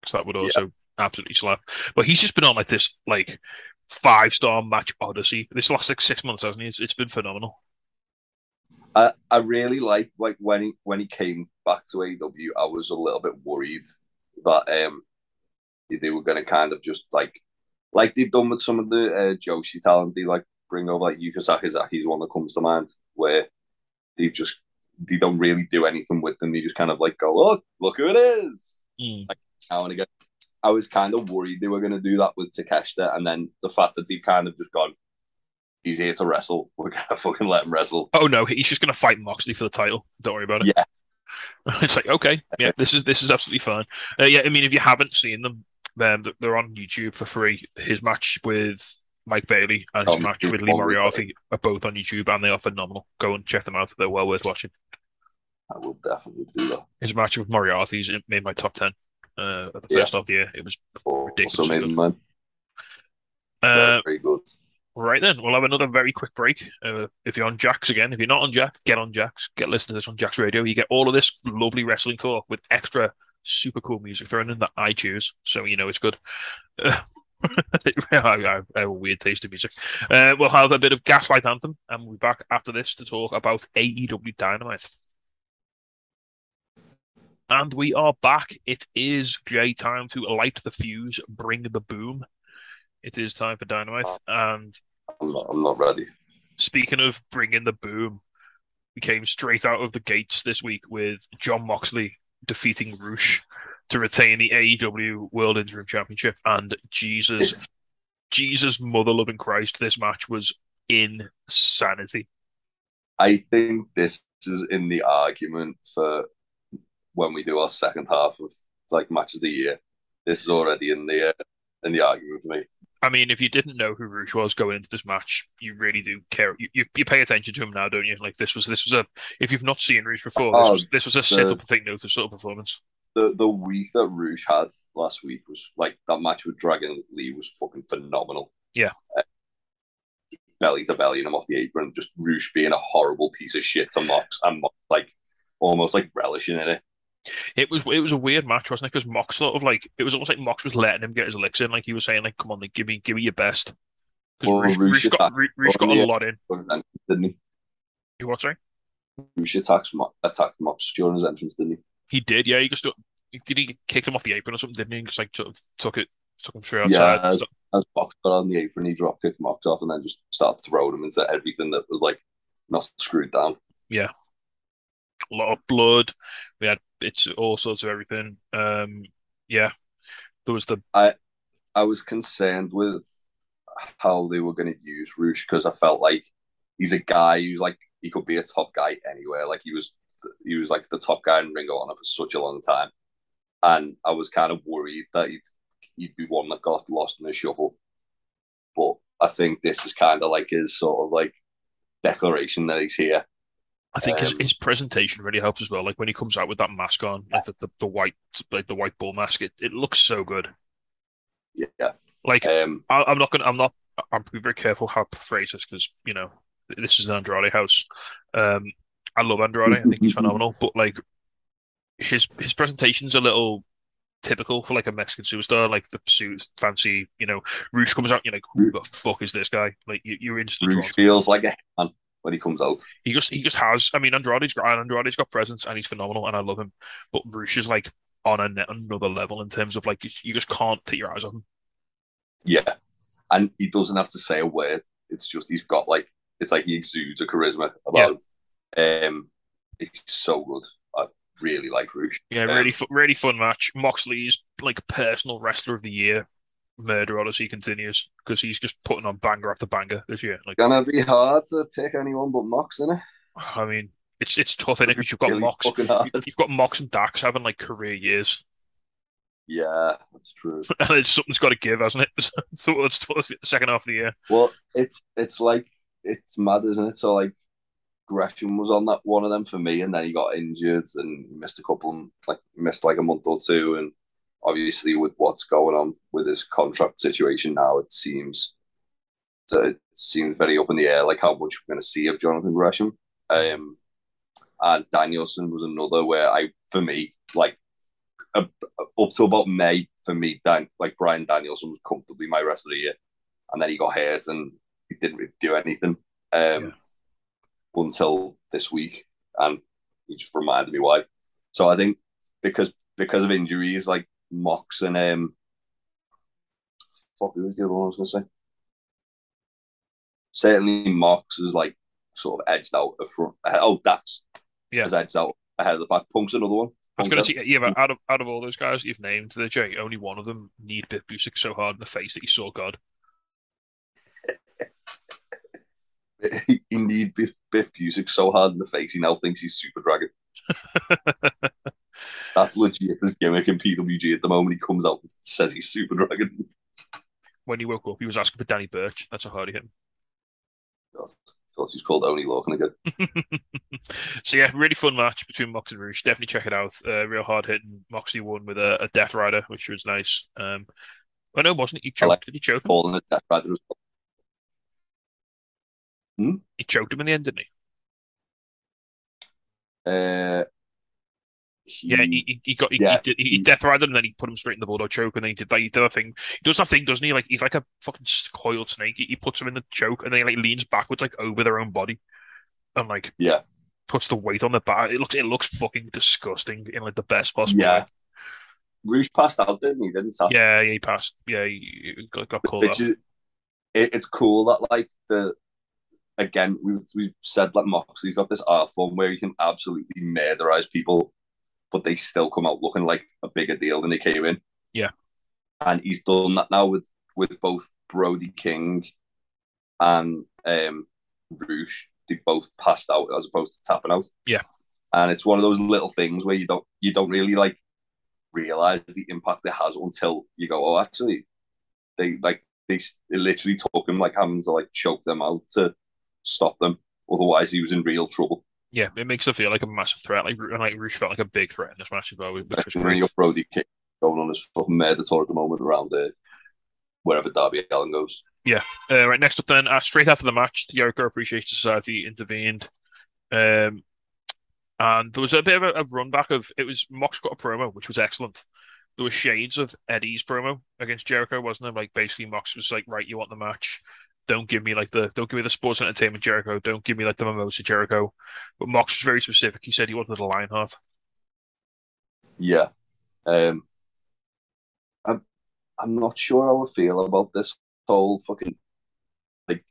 because that would also yeah. absolutely slap. But he's just been on like this like five star match odyssey this last like six months, hasn't he? It's, it's been phenomenal. I, I really like like when he when he came back to AEW, I was a little bit worried that um they were going to kind of just like like they've done with some of the uh, Joshi talent. They like bring over like Yuka is one that comes to mind where they just they don't really do anything with them. They just kind of like go, look, look who it is. Mm. Like now and again. I was kind of worried they were going to do that with Takeshita, and then the fact that they've kind of just gone, he's here to wrestle. We're gonna fucking let him wrestle. Oh no, he's just gonna fight Moxley for the title. Don't worry about it. Yeah, it's like okay, yeah, this is this is absolutely fine. Uh, yeah, I mean, if you haven't seen them, um, they're on YouTube for free. His match with Mike Bailey and his oh, match with Lee Moriarty are both on YouTube, and they are phenomenal. Go and check them out; they're well worth watching. I will definitely do that. His match with Moriarty is made my top ten uh, at the first yeah. of the year. It was ridiculous. Amazing, man. Uh, very good. Right then, we'll have another very quick break. Uh, if you're on Jax again, if you're not on Jax, get on Jax. Get listening to this on Jax Radio. You get all of this lovely wrestling talk with extra super cool music thrown in that I choose, so you know it's good. Uh, I, have a weird taste of music. Uh, we'll have a bit of Gaslight Anthem, and we'll be back after this to talk about AEW Dynamite. And we are back. It is J time to light the fuse, bring the boom. It is time for Dynamite, and I'm not, I'm not ready. Speaking of bringing the boom, we came straight out of the gates this week with Jon Moxley defeating Rush to retain the AEW World Interim Championship. And Jesus, it's... Jesus, mother loving Christ, this match was insanity. I think this is in the argument for when we do our second half of like match of the year. This is already in the uh, in the argument for me. I mean, if you didn't know who Rush was going into this match, you really do care. You, you, you pay attention to him now, don't you? Like this was this was a. If you've not seen Rush before, this oh, was this was a sit up take notice sort of performance. The the week that Rush had last week was like that match with Dragon Lee was fucking phenomenal. Yeah. Uh, belly to belly and him off the apron, just Rush being a horrible piece of shit to Mox and Mox like almost like relishing in it. It was it was a weird match, wasn't it? Because Mox sort of like it was almost like Mox was letting him get his licks in, like he was saying, like, "Come on, like, give me give me your best." Because well, Rush, got Rush got a lot in, didn't he? You what? Sorry. Rush attacked attacked Mox during his entrance, didn't he? He did, yeah. He just did he kick him off the apron or something, didn't he? Just like sort of took it, took him straight outside. Yeah, as, as Mox got on the apron, he dropped kicked Mox off and then just started throwing him into everything that was like not screwed down. Yeah, a lot of blood. We had it's all sorts of everything. Um, yeah, there was the. I I was concerned with how they were going to use Rush because I felt like he's a guy who's like he could be a top guy anywhere. Like he was he was like the top guy in Ring of Honor for such a long time, and I was kind of worried that he'd he'd be one that got lost in the shuffle. But I think this is kind of like his sort of like declaration that he's here I think um, his, his presentation really helps as well. Like when he comes out with that mask on, like the, the, the white like the white bull mask, it, it looks so good. Yeah. Like um, I, am not gonna I'm not I'm be very careful how I phrase this because you know this is an Andrade house. Um, I love Andrade. I think he's phenomenal. But like his his presentation's a little typical for like a Mexican superstar, like the suit, fancy, you know, Rush comes out, you're like, who the fuck is this guy? Like you, you're instantly. Rush feels like a when he comes out. He just he just has. I mean, Andrade's got Andrade's got presence and he's phenomenal and I love him. But Rush is like on a, another level in terms of like you just can't take your eyes off him. Yeah, and he doesn't have to say a word. It's just he's got like it's like he exudes a charisma about yeah. him. Um, it's so good. I really like Rush. Yeah, um, really, really fun match. Moxley's like personal wrestler of the year murder odyssey continues because he's just putting on banger after banger this year. Like, gonna be hard to pick anyone but Mox, isn't it? I mean, it's it's tough in it because you've got really Mox, you've got Mox and Dax having like career years. Yeah, that's true. and it's, something's got to give, hasn't it? so it's the second half of the year. Well, it's it's like it's mad, isn't it? So like Gresham was on that one of them for me, and then he got injured and missed a couple, like missed like a month or two, and obviously with what's going on with his contract situation now, it seems uh, it seems very up in the air, like how much we're going to see of Jonathan Gresham. Um, and Danielson was another where I, for me, like uh, up to about May, for me, Dan, like Bryan Danielson was comfortably my rest of the year, and then he got hurt and he didn't really do anything um, yeah. until this week, and he just reminded me why. So I think because because of injuries like Mox and um, fuck, who was the other one I was to say? Certainly, Mox is like sort of edged out of front. Oh, Dax yeah. has edged out ahead of the pack. Punk's another one. I was going to say, yeah, but out of out of all those guys you've named, the J, only one of them need Biff Busick so hard in the face that he saw God. Indeed, Biff, Biff Busick so hard in the face he now thinks he's Super Dragon. That's legit his gimmick in PWG at the moment. He comes out and says he's Super Dragon. When he woke up, he was asking for Danny Burch. That's how hard he hit him. God thought he was called Oney Lorcan again. so yeah, really fun match between Mox and Rush. Definitely check it out. Uh, real hard hitting. Moxley won with a, a Death Rider, which was nice. Um, I know, wasn't it? He choked. Like did he choke him? It Death Rider as well. Hmm? He choked him in the end, didn't he? Uh, he, yeah, he, he got he, yeah, he, did, he, death rider and then he put him straight in the bulldog choke and then he did that. He did a thing. He does that thing, doesn't he? Like he's like a fucking coiled snake. He, he puts him in the choke and then he like leans backwards like over their own body and like yeah puts the weight on the back. It looks it looks fucking disgusting in like the best possible yeah. way. Rouge passed out, didn't he? Didn't he? Yeah, yeah, he passed. Yeah, he got, got called it's, it, it's cool that like the again we we said like Moxley's got this art form where he can absolutely murderize people but they still come out looking like a bigger deal than they came in. Yeah. And he's done that now with with both Brody King and um Rush. They both passed out as opposed to tapping out. Yeah. And it's one of those little things where you don't you don't really like realize the impact it has until you go, oh, actually, they like they, they literally took him like having to like choke them out to stop them. Otherwise, he was in real trouble. Yeah, it makes it feel like a massive threat. Like like Rush felt like a big threat in this match as well, which was great. Brody King going on his fucking murder tour at the moment around uh, wherever Darby Allin goes. Yeah. Uh, right. Next up, then, uh, straight after the match, the Jericho Appreciation Society intervened, um, and there was a bit of a, a run back of it was Mox got a promo, which was excellent. There were shades of Eddie's promo against Jericho, wasn't there? Like basically, Mox was like, "Right, you want the match? Don't give me like the don't give me the sports entertainment Jericho. Don't give me like the mimosa Jericho. But Mox was very specific. He said he wanted a Lionheart. Yeah. Um I'm I'm not sure how I feel about this whole fucking like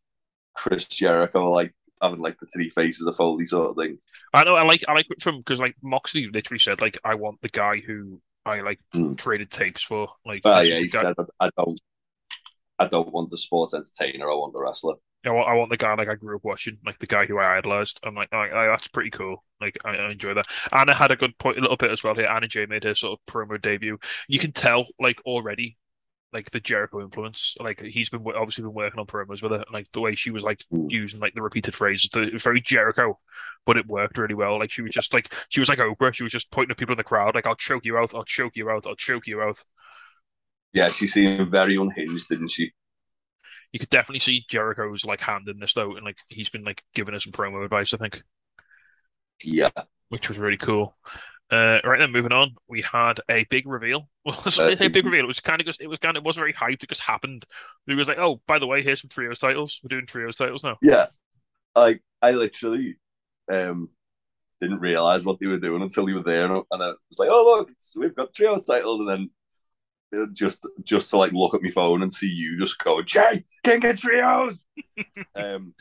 Chris Jericho like having like the three faces of Foley sort of thing. I know I like I like it from because like Moxley literally said like I want the guy who I like mm. traded tapes for. Like, oh, yeah, he said I don't I don't want the sports entertainer. I want the wrestler. I want, I want the guy like I grew up watching, like the guy who I idolized. I'm like, I, I, that's pretty cool. Like, I, I, enjoy that. Anna had a good point, a little bit as well here. Anna Jay made her sort of promo debut. You can tell, like, already, like the Jericho influence. Like, he's been obviously been working on promos with her. Like, the way she was like mm. using like the repeated phrases, the, very Jericho, but it worked really well. Like, she was just like, she was like Oprah. She was just pointing at people in the crowd, like, I'll choke you out, I'll choke you out, I'll choke you out. Yeah, she seemed very unhinged, didn't she? you could definitely see Jericho's like hand in this though, and like he's been like giving us some promo advice. I think. Yeah. Which was really cool. Uh, right then, moving on, we had a big reveal. Well, uh, a big reveal. It was kind of just, it was kind of, it wasn't very hyped. It just happened. It was like, oh, by the way, here's some trios titles. We're doing trios titles now. Yeah, like I literally um didn't realize what they were doing until you were there, and I was like, oh look, we've got trios titles, and then just just to like look at my phone and see you just go, Jay, King of Trios. um,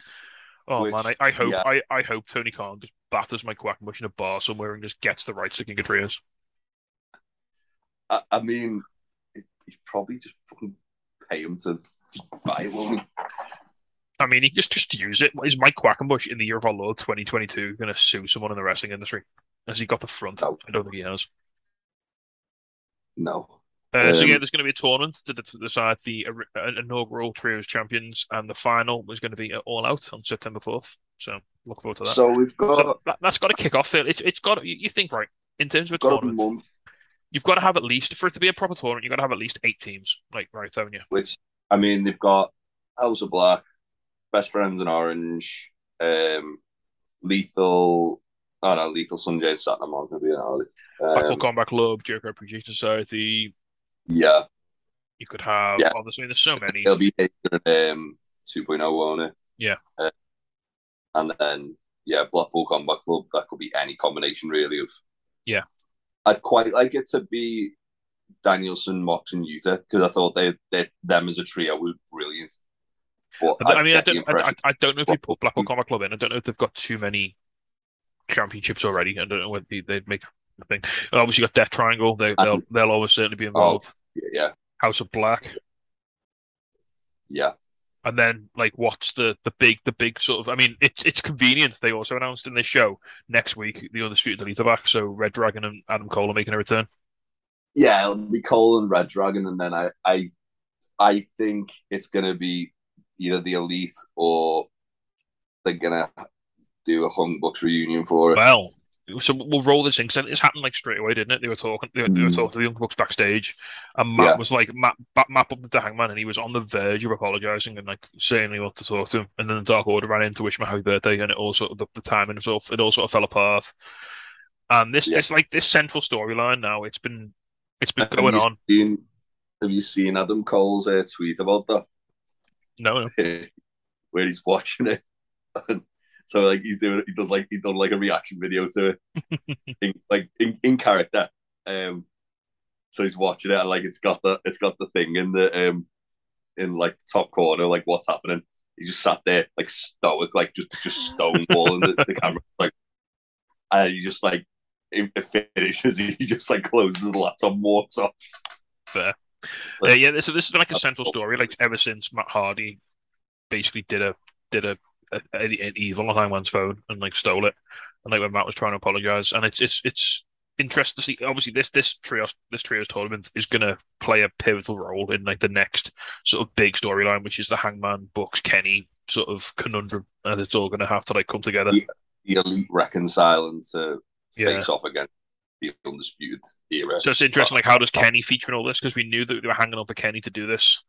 oh which, man, I, I hope yeah. I, I hope Tony Khan just batters Mike Quackenbush in a bar somewhere and just gets the rights to King of Trios. I, I mean, he probably just fucking pay him to just buy it. I mean, he just just use it. Is Mike Quackenbush in the year of our Lord 2022 going to sue someone in the wrestling industry? Has he got the front? No. I don't think he has. No. Uh, so yeah, um, there's going to be a tournament to, to decide the uh, inaugural trios champions, and the final was going to be all out on September fourth. So look forward to that. So we've got so that, has got to kick off. It, it's got you, you think right in terms of a tournament. A you've got to have at least for it to be a proper tournament. You've got to have at least eight teams, like right, haven't you? Which I mean, they've got House of Black, Best Friends in Orange, um, Lethal. Oh no, Lethal Sonjay Satnam on going to be an early. Um, Combat Club, Jericho Appreciation Society. Yeah, You could have Yeah. obviously there's so many. it'll be um 2.0 won't it? Yeah. Uh, and then yeah, Blackpool Combat Club. That could be any combination really of. Yeah. I'd quite like it to be Danielson, Mox, and Utah because I thought they, they them as a trio was brilliant. But I, I mean, I don't, I, I don't know if you put Blackpool. Combat Club in. I don't know if they've got too many championships already. I don't know whether they'd make thing. Obviously, you got Death Triangle. They, they'll they'll always certainly be oh, involved. yeah, House of Black, yeah, and then like, what's the the big the big sort of? I mean, it's it's convenient. They also announced in this show next week the Undisputed Elite are back, so Red Dragon and Adam Cole are making a return. yeah. It'll be Cole and Red Dragon, and then I I I think it's gonna be either the Elite or they're gonna do a Young Bucks reunion for it. Well, so we'll roll this in because this happened like straight away, didn't it? They were talking, they were, they were Mm. talking to the Young Bucks backstage, and Matt Yeah. was like, Matt, Matt, Matt bumped into Hangman, and he was on the verge of apologizing and like saying he wanted to talk to him, and then the Dark Order ran in to wish him a happy birthday, and it all sort of the, the timing and stuff, it all sort of fell apart. And this, Yeah. this like this central storyline now, it's been, it's been Have going on. Seen, have you seen Adam Cole's uh, tweet about that? No, no, where he's watching it. And so like he's doing he does like he done like a reaction video to it. in, like in, in character. Um so he's watching it and like it's got the it's got the thing in the um in like top corner, like what's happening. He just sat there like stoic, like just just stonewalling the, the camera like and he just like it, it finishes, he just like closes his laptop and walks off. Uh, yeah, so this is like a central story, like ever since Matt Hardy basically did a did a, an evil on Hangman's phone and like stole it, and like when Matt was trying to apologize, and it's it's it's interesting to see. Obviously, this this trio this trios tournament is going to play a pivotal role in like the next sort of big storyline, which is the Hangman Bucks Kenny sort of conundrum, and it's all going to have to like come together. Yeah. The elite reconciling to Yeah. face off against the undisputed era. So it's interesting, like how does Kenny feature in all this? Because we knew that they were hanging on for Kenny to do this.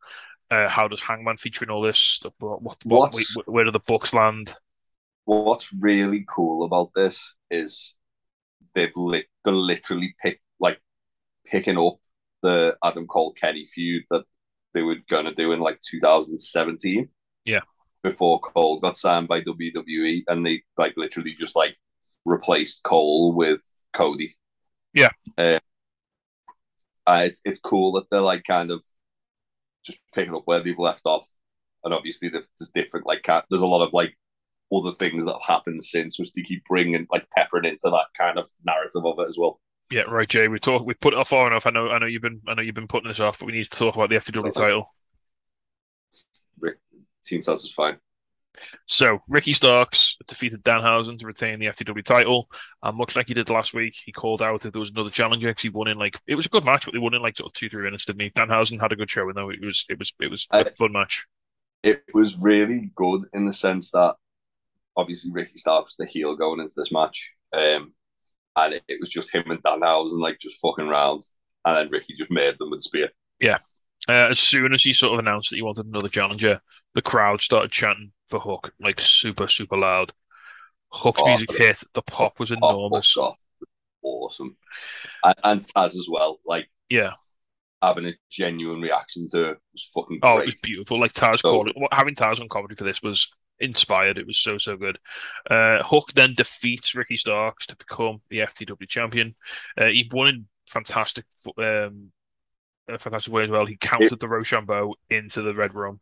Uh, how does Hangman feature in all this? What, what, what, where, do the Bucks land? what's really cool about this is they've li- they're literally pick like picking up the Adam Cole Kenny feud that they were gonna do in like 2017. Yeah. Before Cole got signed by WWE, and they like literally just like replaced Cole with Cody. Yeah. Uh, uh, it's it's cool that they're like kind of just picking up where they've left off, and obviously there's different like ca- there's a lot of like other things that have happened since, which they keep bringing like peppering into that kind of narrative of it as well. Yeah, right, Jay. We talk. We put it off far enough. I know. I know you've been. I know you've been putting this off, but we need to talk about the FTW Okay. title. Rick, Team Taz is fine. So Ricky Starks defeated Danhausen to retain the FTW title, and much like he did last week, he called out if there was another challenger because he won in like it was a good match, but they won in like sort of two three minutes, didn't he? Danhausen had a good show, and though it was it was it was a I- fun match. It was really good in the sense that obviously Ricky Starks the heel going into this match, um, and it, it was just him and Danhausen like just fucking round, and then Ricky just made them with spear. Uh, as soon as he sort of announced that he wanted another challenger, the crowd started chanting for Hook like super super loud. Hook's Oh, music hit. The pop was Oh, enormous. God. Awesome, and, and Taz as well. Like Yeah. having a genuine reaction to it was fucking Oh, it was beautiful. Like Taz So- called it. Having Taz on comedy for this was inspired. It was so so good. Uh, Hook then defeats Ricky Starks to become the FTW champion. Uh, he won in fantastic, um, a fantastic way as well. He countered the Roshambo into the Redrum.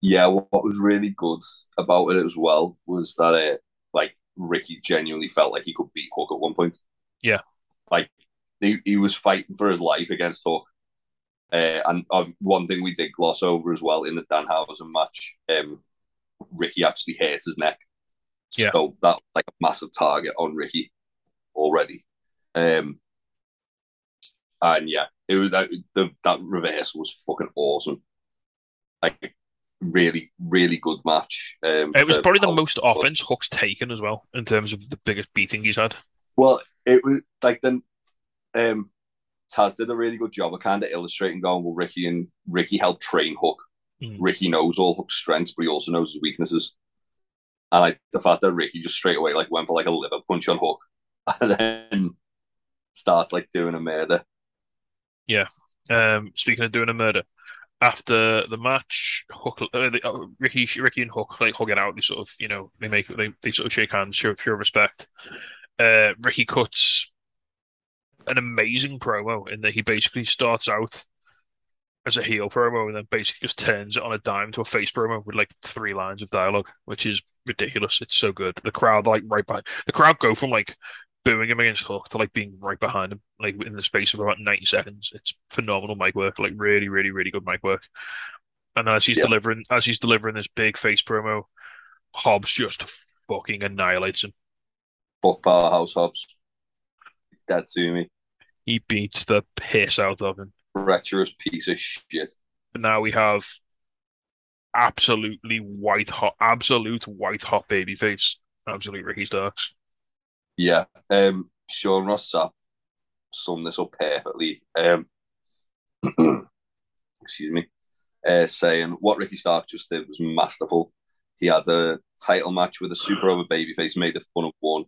yeah, what was really good about it as well was that it, like Ricky genuinely felt like he could beat Hook at one point. Yeah. like he, he was fighting for his life against Hook. Uh, and uh, one thing we did gloss over as well in the Danhausen match, um, Ricky actually hurt his neck. Yeah. So that like a massive target on Ricky already. Um, and yeah, it was that the that reversal was fucking awesome. Like really, really good match. Um, It was probably the most offense Hook's taken as well in terms of the biggest beating he's had. Well, it was like then um Taz did a really good job of kind of illustrating going, well, Ricky and Ricky helped train Hook Mm. Ricky knows all Hook's strengths, but he also knows his weaknesses. And like the fact that Ricky just straight away like went for like a liver punch on Hook, and then starts like doing a murder. Um, speaking of doing a murder, after the match, Hook, uh, the, uh, Ricky, Ricky and Hook like hug it out. They sort of, you know, they make they, they sort of shake hands, show show respect. Uh, Ricky cuts an amazing promo in that he basically starts out as a heel promo and then basically just turns it on a dime to a face promo with like three lines of dialogue, which is ridiculous. It's so good. The crowd like right behind the crowd go from like booing him against Hook to like being right behind him, like in the space of about 90 seconds. It's phenomenal mic work, like really, really, really good mic work. And as he's Yeah. delivering as he's delivering this big face promo, Hobbs just fucking annihilates him. Fuck Powerhouse Hobbs. Dead to me. He beats the piss out of him. Treacherous piece of shit. But now we have absolutely white hot, absolute white hot baby face. Absolute Ricky Starks. Yeah. Um, Sean Ross Sapp summed this up perfectly. Um, excuse me. Uh, saying what Ricky Stark just did was masterful. He had a title match with a super over babyface, made the fun of one,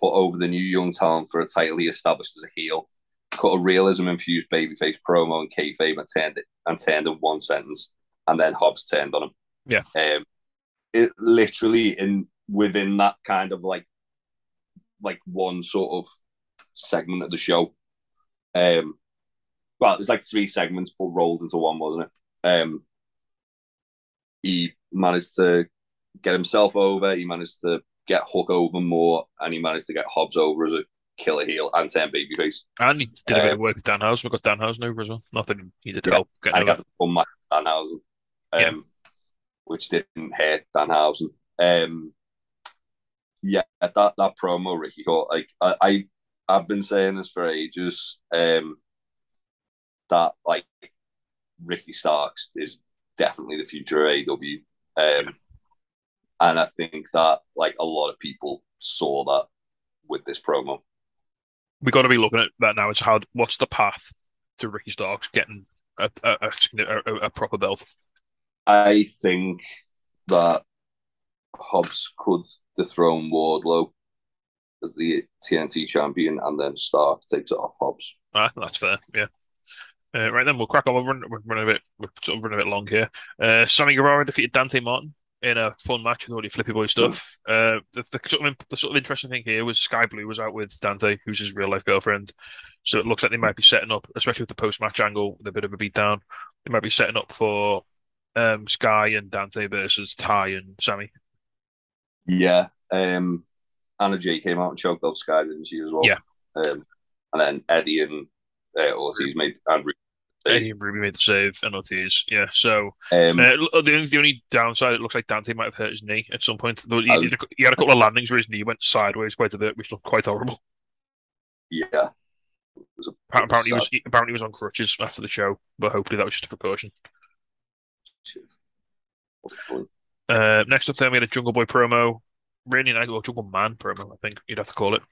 put over the new young talent for a title he established as a heel, cut a realism infused babyface promo and kayfabe and turned it and turned in one sentence, and then Hobbs turned on him. Yeah. Um, it literally in within that kind of like like one sort of segment of the show. Um, well, it was like three segments but rolled into one, wasn't it? Um, he managed to get himself over. He managed to get Hook over more, and he managed to get Hobbs over as a killer heel and turn babyface. And he did a bit Um, of work with Danhausen. We got Danhausen over as well. Not that he needed Yeah. help getting and got the fun match Danhausen, um, Yeah. which didn't hurt Danhausen. Um, yeah, that that promo Ricky got like I, I I've been saying this for ages. Um, that like Ricky Starks is definitely the future of AEW. Um, and I think that like a lot of people saw that with this promo. we got to be looking at that now. It's how what's the path to Ricky Starks getting a, a, a, a proper belt? I think that Hobbs could dethrone Wardlow as the TNT champion, and then Stark takes it off Hobbs. Ah, that's fair. Yeah. Uh, right then, we'll crack on. We're running, we're running a bit, we're sort of running a bit long here. Uh, Sammy Guevara defeated Dante Martin in a fun match with all the Flippy Boy stuff. Uh, the, the sort of the sort of interesting thing here was Skye Blue was out with Dante, who's his real life girlfriend. So it looks like they might be setting up, especially with the post match angle, with a bit of a beatdown. They might be setting up for um, Skye and Dante versus Ty and Sammy. Yeah, um, Anna Jay came out and choked out Skye, didn't she as well? Yeah. Um, and then Eddie and uh, Ortiz made and Eddie and Ruby made the save, and Ortiz. Yeah, so um, Uh, the only the only downside, it looks like Dante might have hurt his knee at some point. Though he, Oh. did a, he had a couple of landings where his knee went sideways quite a bit, which looked quite horrible. yeah. Was Apparently, he was apparently he was on crutches after the show, but hopefully that was just a precaution. shit. Uh, next up, then we had a Jungle Boy promo, really nice, or Jungle Man promo, I think you'd have to call it.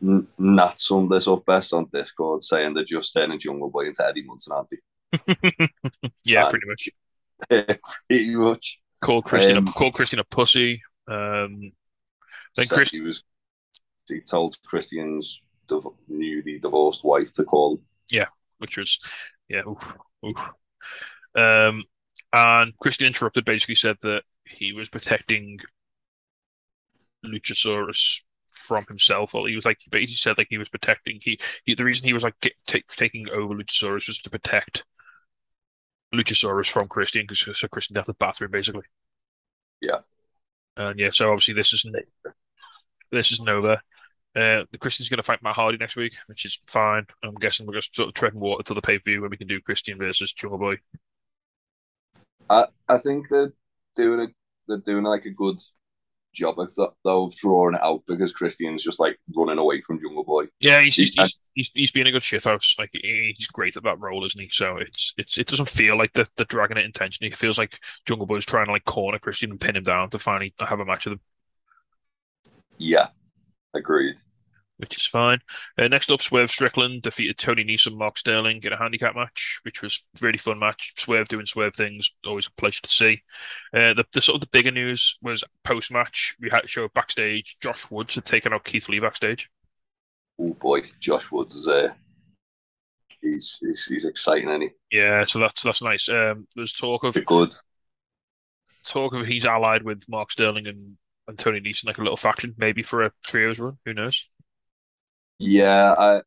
Nat summed this up best on Discord, saying they're just turning Jungle Boy into Eddie Munson, aren't yeah, Uh, pretty much. they? Pretty much. Called Christina, um, called Christina pussy. Um, then Chris, he was. He told Christian's div- newly divorced wife to call him. which was, yeah, oof, oof. Um, and Christian interrupted, basically said that he was protecting Luchasaurus from himself. Or he was like, he basically said like he was protecting. He, he the reason he was like get, take, taking over Luchasaurus was to protect Luchasaurus from Christian because so Christian to batter him basically. Yeah. And yeah, so obviously this isn't this isn't over. Uh, the Christian's going to fight Matt Hardy next week, which is fine. I'm guessing we're just sort of treading water to the pay per view when we can do Christian versus Jungle Boy. I I think they're doing a they're doing like a good job of that though of drawing it out because Christian's just like running away from Jungle Boy. Yeah, he's he's, he's, he's, he's being a good shithouse. Like he's great at that role, isn't he? So it's it's it doesn't feel like the the dragging it intentionally. It feels like Jungle Boy's trying to like corner Christian and pin him down to finally have a match with him. Yeah, agreed. Which is fine. Uh, next up, Swerve Strickland defeated Tony Nese, Mark Sterling in a handicap match, which was a really fun match. Swerve doing Swerve things, always a pleasure to see. Uh, the, the sort of the bigger news was post match. We had to show backstage. Josh Woods had taken out Keith Lee backstage. Oh boy, Josh Woods is uh, he's he's, he's exciting, isn't he? Yeah, so that's that's nice. Um, there's talk of good. Talk of he's allied with Mark Sterling and, and Tony Nese, like a little faction, maybe for a trios run. Who knows? Yeah, I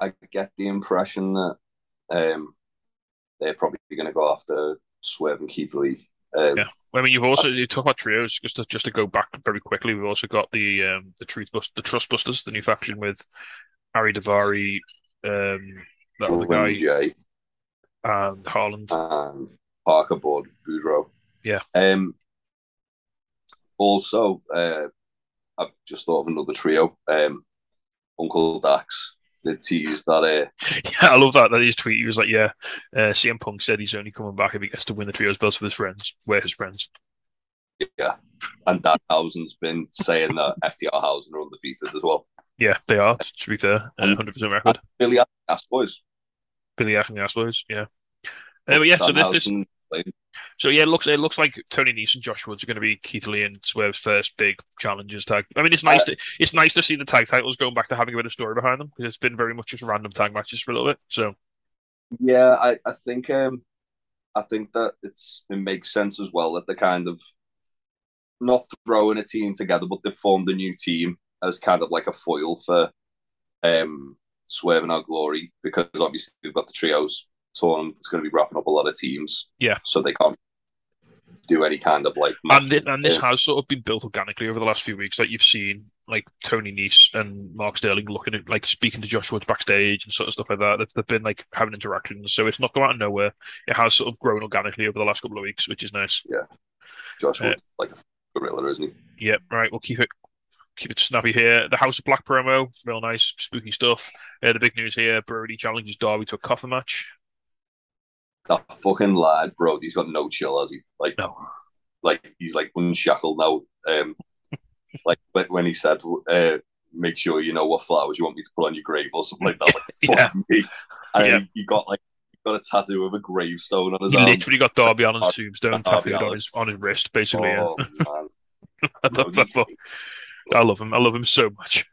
I get the impression that um, they're probably going to go after Swerve and Keith Lee. Um, yeah. I mean, you've also you talk about trios. Just to just to go back very quickly, we've also got the um, the Truth Bust, the Trust Busters, the new faction with Ari Daivari, um, that other guy, Jay, and Harland, and Parker Board Boudreaux. Yeah. Um. Also, uh, I've just thought of another trio. Um, Uncle Dax the tease that uh yeah I love that that his tweet he was like yeah uh, CM Punk said he's only coming back if he gets to win the trios belts with his friends we're his friends. Yeah and Danhausen's been saying that FTR Hausen are undefeated as well. Yeah they are to be fair uh, 100% record. Billy Ass Boys. Billy Ass Boys yeah. Uh, but yeah so this this so yeah, it looks it looks like Tony Nese and Josh Woods are going to be Keith Lee and Swerve's first big challenges tag. I mean, it's nice uh, to it's nice to see the tag titles going back to having a bit of story behind them because it's been very much just random tag matches for a little bit. So yeah, I, I think um I think that it's it makes sense as well that they're kind of not throwing a team together, but they formed a new team as kind of like a foil for um Swerve and Our Glory because obviously we've got the trios tournament that's going to be wrapping up a lot of teams. Yeah. So they can't do any kind of like. And, this, and this has sort of been built organically over the last few weeks. Like you've seen, like Tony Nese and Mark Sterling looking at like speaking to Josh Woods backstage and sort of stuff like that. They've, they've been like having interactions, so it's not come out of nowhere. It has sort of grown organically over the last couple of weeks, which is nice. Yeah, Josh Woods uh, like a gorilla, isn't he? Yep. Yeah, right. We'll keep it keep it snappy here. The House of Black promo, real nice, spooky stuff. Uh, the big news here: Brody challenges Darby to a coffin match that fucking lad, bro, he's got no chill, has he? Like, no. Like, he's like unshackled now. Um, like, when he said, uh, make sure you know what flowers you want me to put on your grave or something like that. Like, fuck yeah. me. And yeah. he, he got like, got a tattoo of a gravestone on his he arm. literally got Darby on his tombstone tattooed on his on his wrist, basically. Oh, yeah. I, love I love him. I love him so much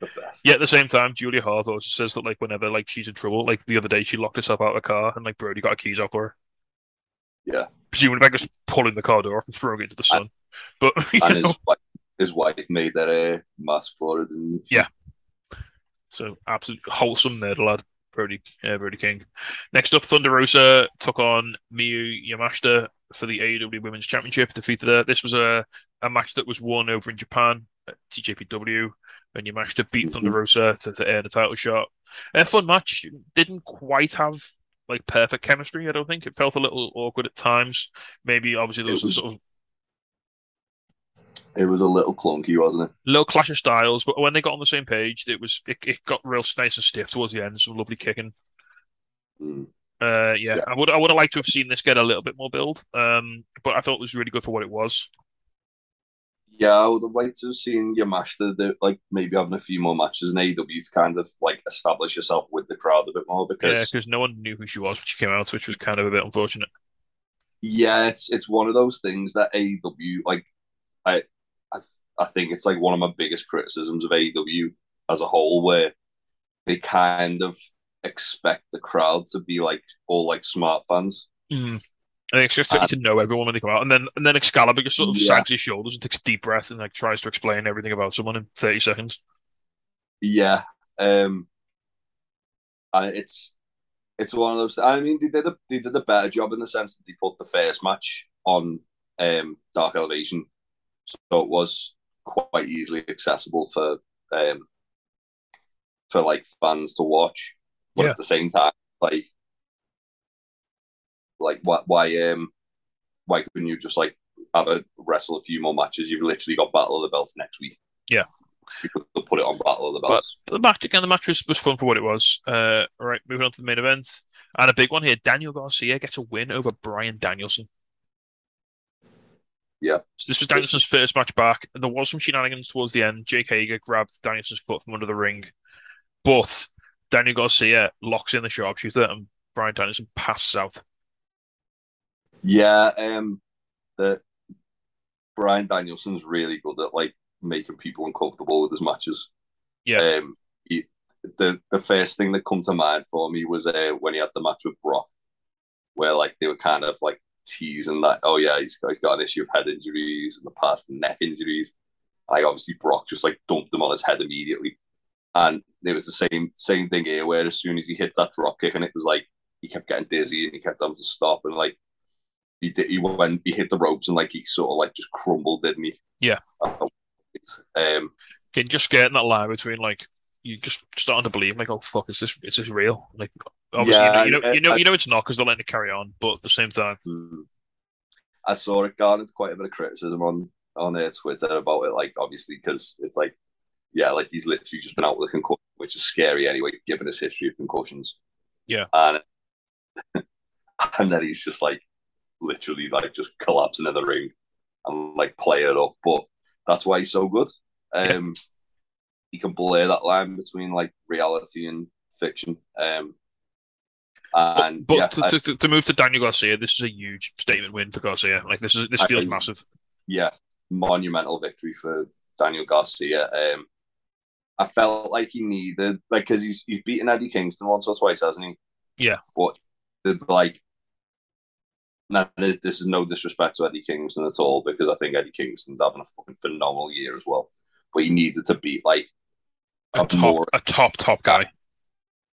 the best. Yeah, at the same time, Julia Hart also says that like whenever like she's in trouble, like the other day she locked herself out of a car and like Brody got her keys for her. Yeah. Presumably by just pulling the car door off and throwing it into the sun. And, but and his wife, his wife made that a uh, mask for it. Yeah. So absolutely wholesome there, the lad. Brody, uh, Brody King. Next up, Thunder Rosa took on Miyu Yamashita for the AEW Women's Championship. Defeated her. This was a, a match that was won over in Japan at TJPW and you managed to beat Thunder mm-hmm. Rosa to, to earn a title shot. A fun match. Didn't quite have like perfect chemistry. I don't think it felt a little awkward at times. Maybe obviously there was, was sort of it was a little clunky, wasn't it? Little clash of styles, but when they got on the same page, it was it, it got real nice and stiff towards the end. Some lovely kicking. Mm. Uh, yeah, yeah, I would I would have liked to have seen this get a little bit more build. Um, but I thought it was really good for what it was. Yeah, I would have liked to have seen Yamashita like maybe having a few more matches in AEW to kind of like establish yourself with the crowd a bit more because yeah, because no one knew who she was when she came out, which was kind of a bit unfortunate. Yeah, it's it's one of those things that AEW like I I I think it's like one of my biggest criticisms of AEW as a whole, where they kind of expect the crowd to be like all like smart fans. Mm. And it's just to know everyone when they come out, and then and then Excalibur just sort of yeah. sags his shoulders and takes a deep breath and like tries to explain everything about someone in thirty seconds. Yeah, um, and it's it's one of those. I mean, they did a they did a better job in the sense that they put the first match on um, Dark Elevation, so it was quite easily accessible for um, for like fans to watch. But yeah. at the same time, like like why why um why couldn't you just like have a wrestle a few more matches? You've literally got Battle of the Belts next week. Yeah. You could put it on Battle of the Belts. But the match again, the match was, was fun for what it was. Uh, all right, moving on to the main event. And a big one here. Daniel Garcia gets a win over Bryan Danielson. Yeah. So this was Danielson's first match back. There was some shenanigans towards the end. Jake Hager grabbed Danielson's foot from under the ring, but Daniel Garcia locks in the sharpshooter and Bryan Danielson passes out. Yeah, um, the Bryan Danielson's really good at like making people uncomfortable with his matches. Yeah. Um, he, the the first thing that come to mind for me was uh, when he had the match with Brock, where like they were kind of like teasing that, oh yeah, he's got, he's got an issue of head injuries in the past, and neck injuries. Like obviously Brock just like dumped him on his head immediately, and it was the same same thing here, where as soon as he hit that drop kick, and it was like he kept getting dizzy and he kept having to stop, and like he did, he went, he hit the ropes and like he sort of like just crumbled, didn't he? Yeah. Um, Again, just getting that line between like you just starting to believe like, oh fuck, is this is this real? Like obviously Yeah, you know you know I- you know, I- you know it's not because they're letting it carry on, but at the same time, Mm. I saw it garnered quite a bit of criticism on on uh, Twitter about it, like obviously because it's like, yeah, like he's literally just been out with a concussion, which is scary anyway, given his history of concussions. Yeah. and and then he's just like literally like just collapsing in the ring and like play it up, but that's why he's so good. Um, he can blur that line between like reality and fiction. Um, and but yeah, to, to, to move to Daniel Garcia, this is a huge statement win for Garcia. Like this is this feels think- massive. yeah, monumental victory for Daniel Garcia. Um, I felt like he needed like because he's he's beaten Eddie Kingston once or twice, hasn't he? Yeah. But the, like, now this this is no disrespect to Eddie Kingston at all because I think Eddie Kingston's having a fucking phenomenal year as well. But he needed to beat like A a top more a top top guy.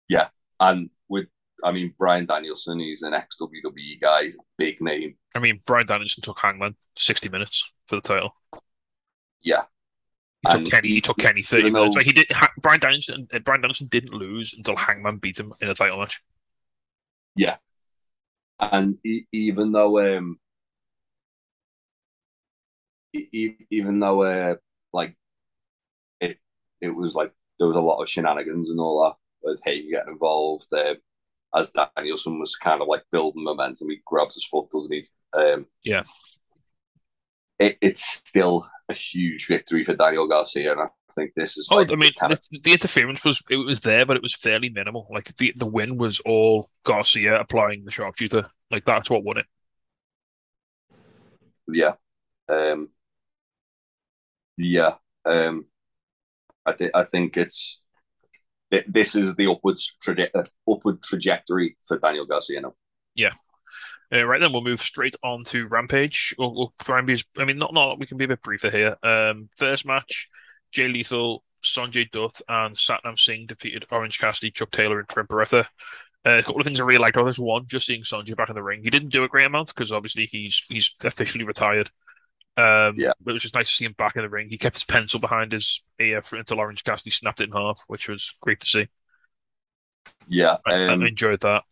Yeah, and with I mean Bryan Danielson, he's an ex WWE guy, he's a big name. I mean, Bryan Danielson took Hangman sixty minutes for the title. Yeah. He took Kenny. He took Kenny thirty minutes. Like he did. Ha- Bryan Danielson. Bryan Danielson didn't lose until Hangman beat him in a title match. And e- even though um e- even though uh like it it was like there was a lot of shenanigans and all that with Hager getting involved um, as Danielson was kind of like building momentum he grabs his foot doesn't he um Yeah. It, it's still a huge victory for Daniel Garcia and I think this is Oh, like I mean, the, the interference was it was there, but it was fairly minimal. Like the the win was all Garcia applying the sharpshooter. Like that's what won it. yeah um yeah um i think i think it's it, this is the upwards traje- uh, upward trajectory for daniel garcia now Uh, right then, we'll move straight on to Rampage. We'll, we'll try and be, as- I mean, not not we can be a bit briefer here. Um, first match, Jay Lethal, Sonjay Dutt, and Satnam Singh defeated Orange Cassidy, Chuck Taylor, and Trent Beretta. Uh, a couple of things I really liked about this. One, just seeing Sonjay back in the ring. He didn't do a great amount because obviously he's he's officially retired. Um, Yeah. but it was just nice to see him back in the ring. He kept his pencil behind his ear until Orange Cassidy snapped it in half, which was great to see. yeah I, I um, enjoyed that.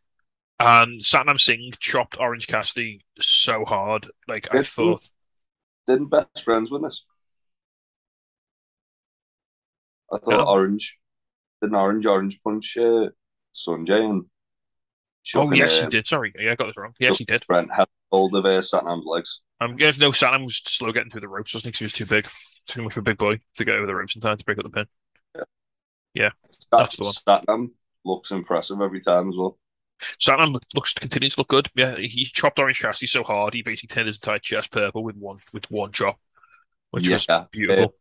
And Satnam Singh chopped Orange Cassidy so hard. Like I Yes, thought, didn't best friends win this i thought No. orange didn't orange orange punch uh, Sonjay and oh yes, uh, he did. Sorry, yeah, I got this wrong. Yes, he did. Brent held hold of uh, Satnam's legs I'm Um, yeah, no, Satnam was slow getting through the ropes. wasn't he? 'Cause he was too big, too much of a big boy to get over the ropes in time to break up the pin. Yeah. That's the one. Satnam looks impressive every time as well Look- looks continues to look good. Yeah, he chopped Orange Cassidy so hard he basically turned his entire chest purple with one with one chop, which was Yeah, beautiful.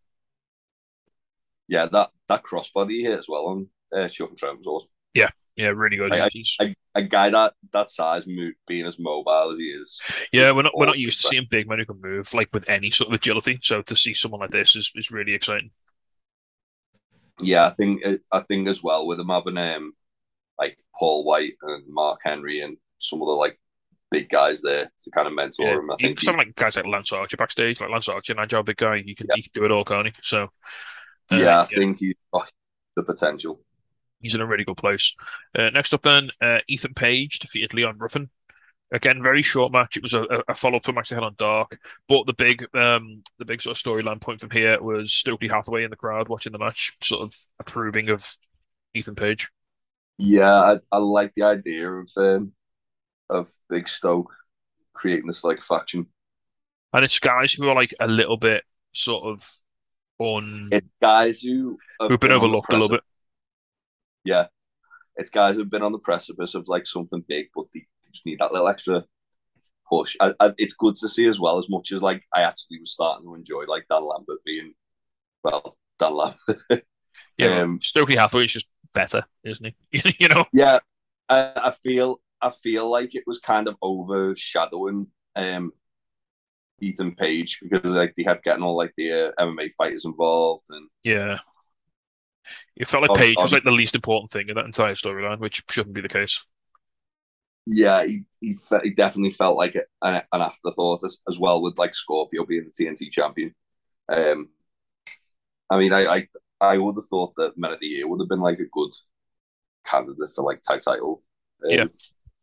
yeah, that that crossbody hit as well on uh, Chuck and Trent was awesome. yeah, yeah, really good. I- He's- A, a guy that that size, mo- being as mobile as he is, yeah, we're not we're not used to seeing big men who can move like with any sort of agility. So to see someone like this is, is really exciting. yeah, I think I think as well with him having um like Paul White and Mark Henry and some of the like big guys there to kind of mentor Yeah, him. I think something like guys like Lance Archer backstage, like Lance Archer, agile big guy, he can Yeah. he can do it all, can't he? So uh, yeah, I think he's got the potential. he's in a really good place. Uh, next up, then uh, Ethan Page defeated Leon Ruffin. Again, very short match. It was a, a follow up to a match they had on Dark. But the big, um, the big sort of storyline point from here was Stokely Hathaway in the crowd watching the match, sort of approving of Ethan Page. Yeah, I, I like the idea of um, of Big Stoke creating this like faction. and it's guys who are like a little bit sort of on It's guys who have who've been the overlooked a little bit. Yeah, it's guys who've been on the precipice of like something big, but they, they just need that little extra push. I, I, it's good to see as well. As much as like I actually was starting to enjoy like Dan Lambert being well, Dan Lambert. Yeah, Um, Stokely Hathaway is just better, isn't he? you know, yeah, I, I feel I feel like it was kind of overshadowing um Ethan Page because like they kept getting all like the uh, MMA fighters involved and yeah. It felt like Page was like the least important thing in that entire storyline, which shouldn't be the case. yeah, he he, fe- he definitely felt like a- an, an afterthought as, as well with like Scorpio being the TNT champion. Um, I mean, I, I I would have thought that Men of the Year would have been like a good candidate for like tag title. Um, Yeah.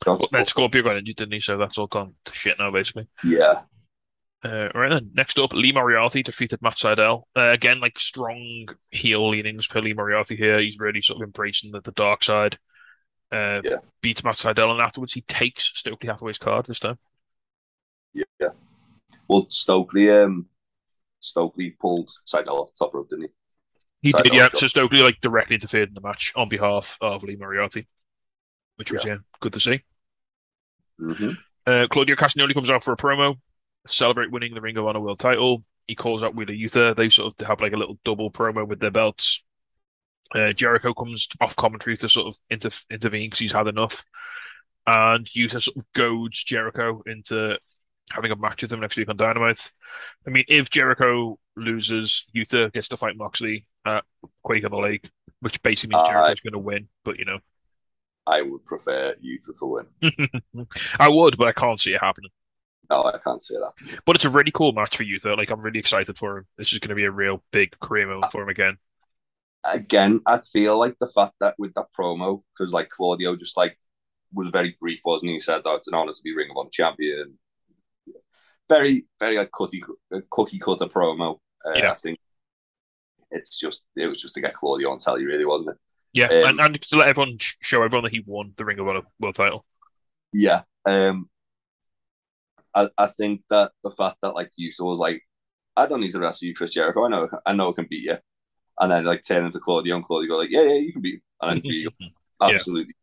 But then Scorpio got injured, didn't he? So that's all gone to shit now, basically. yeah, Uh, right then, next up, Lee Moriarty defeated Matt Sydal. Uh, again, like strong heel leanings for Lee Moriarty here. He's really sort of embracing the, the dark side. Uh, Yeah. Beats Matt Sydal, and afterwards he takes Stokely Hathaway's card this time. yeah. Well, Stokely, um, Stokely pulled Sydal off the top rope, didn't he? He Sydal did, yeah. got- So Stokely like directly interfered in the match on behalf of Lee Moriarty, which was yeah, good to see. Mm-hmm. Uh, Claudio Castagnoli comes out for a promo, celebrate winning the Ring of Honor World Title. He calls out Wheeler Yuta. They sort of have like a little double promo with their belts. Uh, Jericho comes off commentary to sort of inter- intervene because he's had enough, and Yuta sort of goads Jericho into having a match with him next week on Dynamite. I mean, if Jericho loses, Yuta gets to fight Moxley at Quake on the Lake, which basically means Uh, Jericho's going to win. But you know, I would prefer Yuta to win. I would, but I can't see it happening. No, I can't say that. But it's a really cool match for Yuta. Like I'm really excited for him. This is going to be a real big career moment for him again. Again, I feel like the fact that with that promo, because like Claudio just like was very brief, wasn't he? He said that it's an honor to be Ring of Honor champion. Very, very like cookie, cookie cutter promo. Uh, Yeah. I think it's just it was just to get Claudio on telly, really, wasn't it? Yeah, Um, and, and to let everyone sh- show everyone that he won the Ring of Honor world title. Yeah. Um I I think that the fact that like Yuta was like, I don't need to wrestle you, Chris Jericho. I know I know I can beat you. And then like turn into Claudio and Claudio go like, Yeah, yeah, you can beat him. And then beat you. Yeah. Absolutely.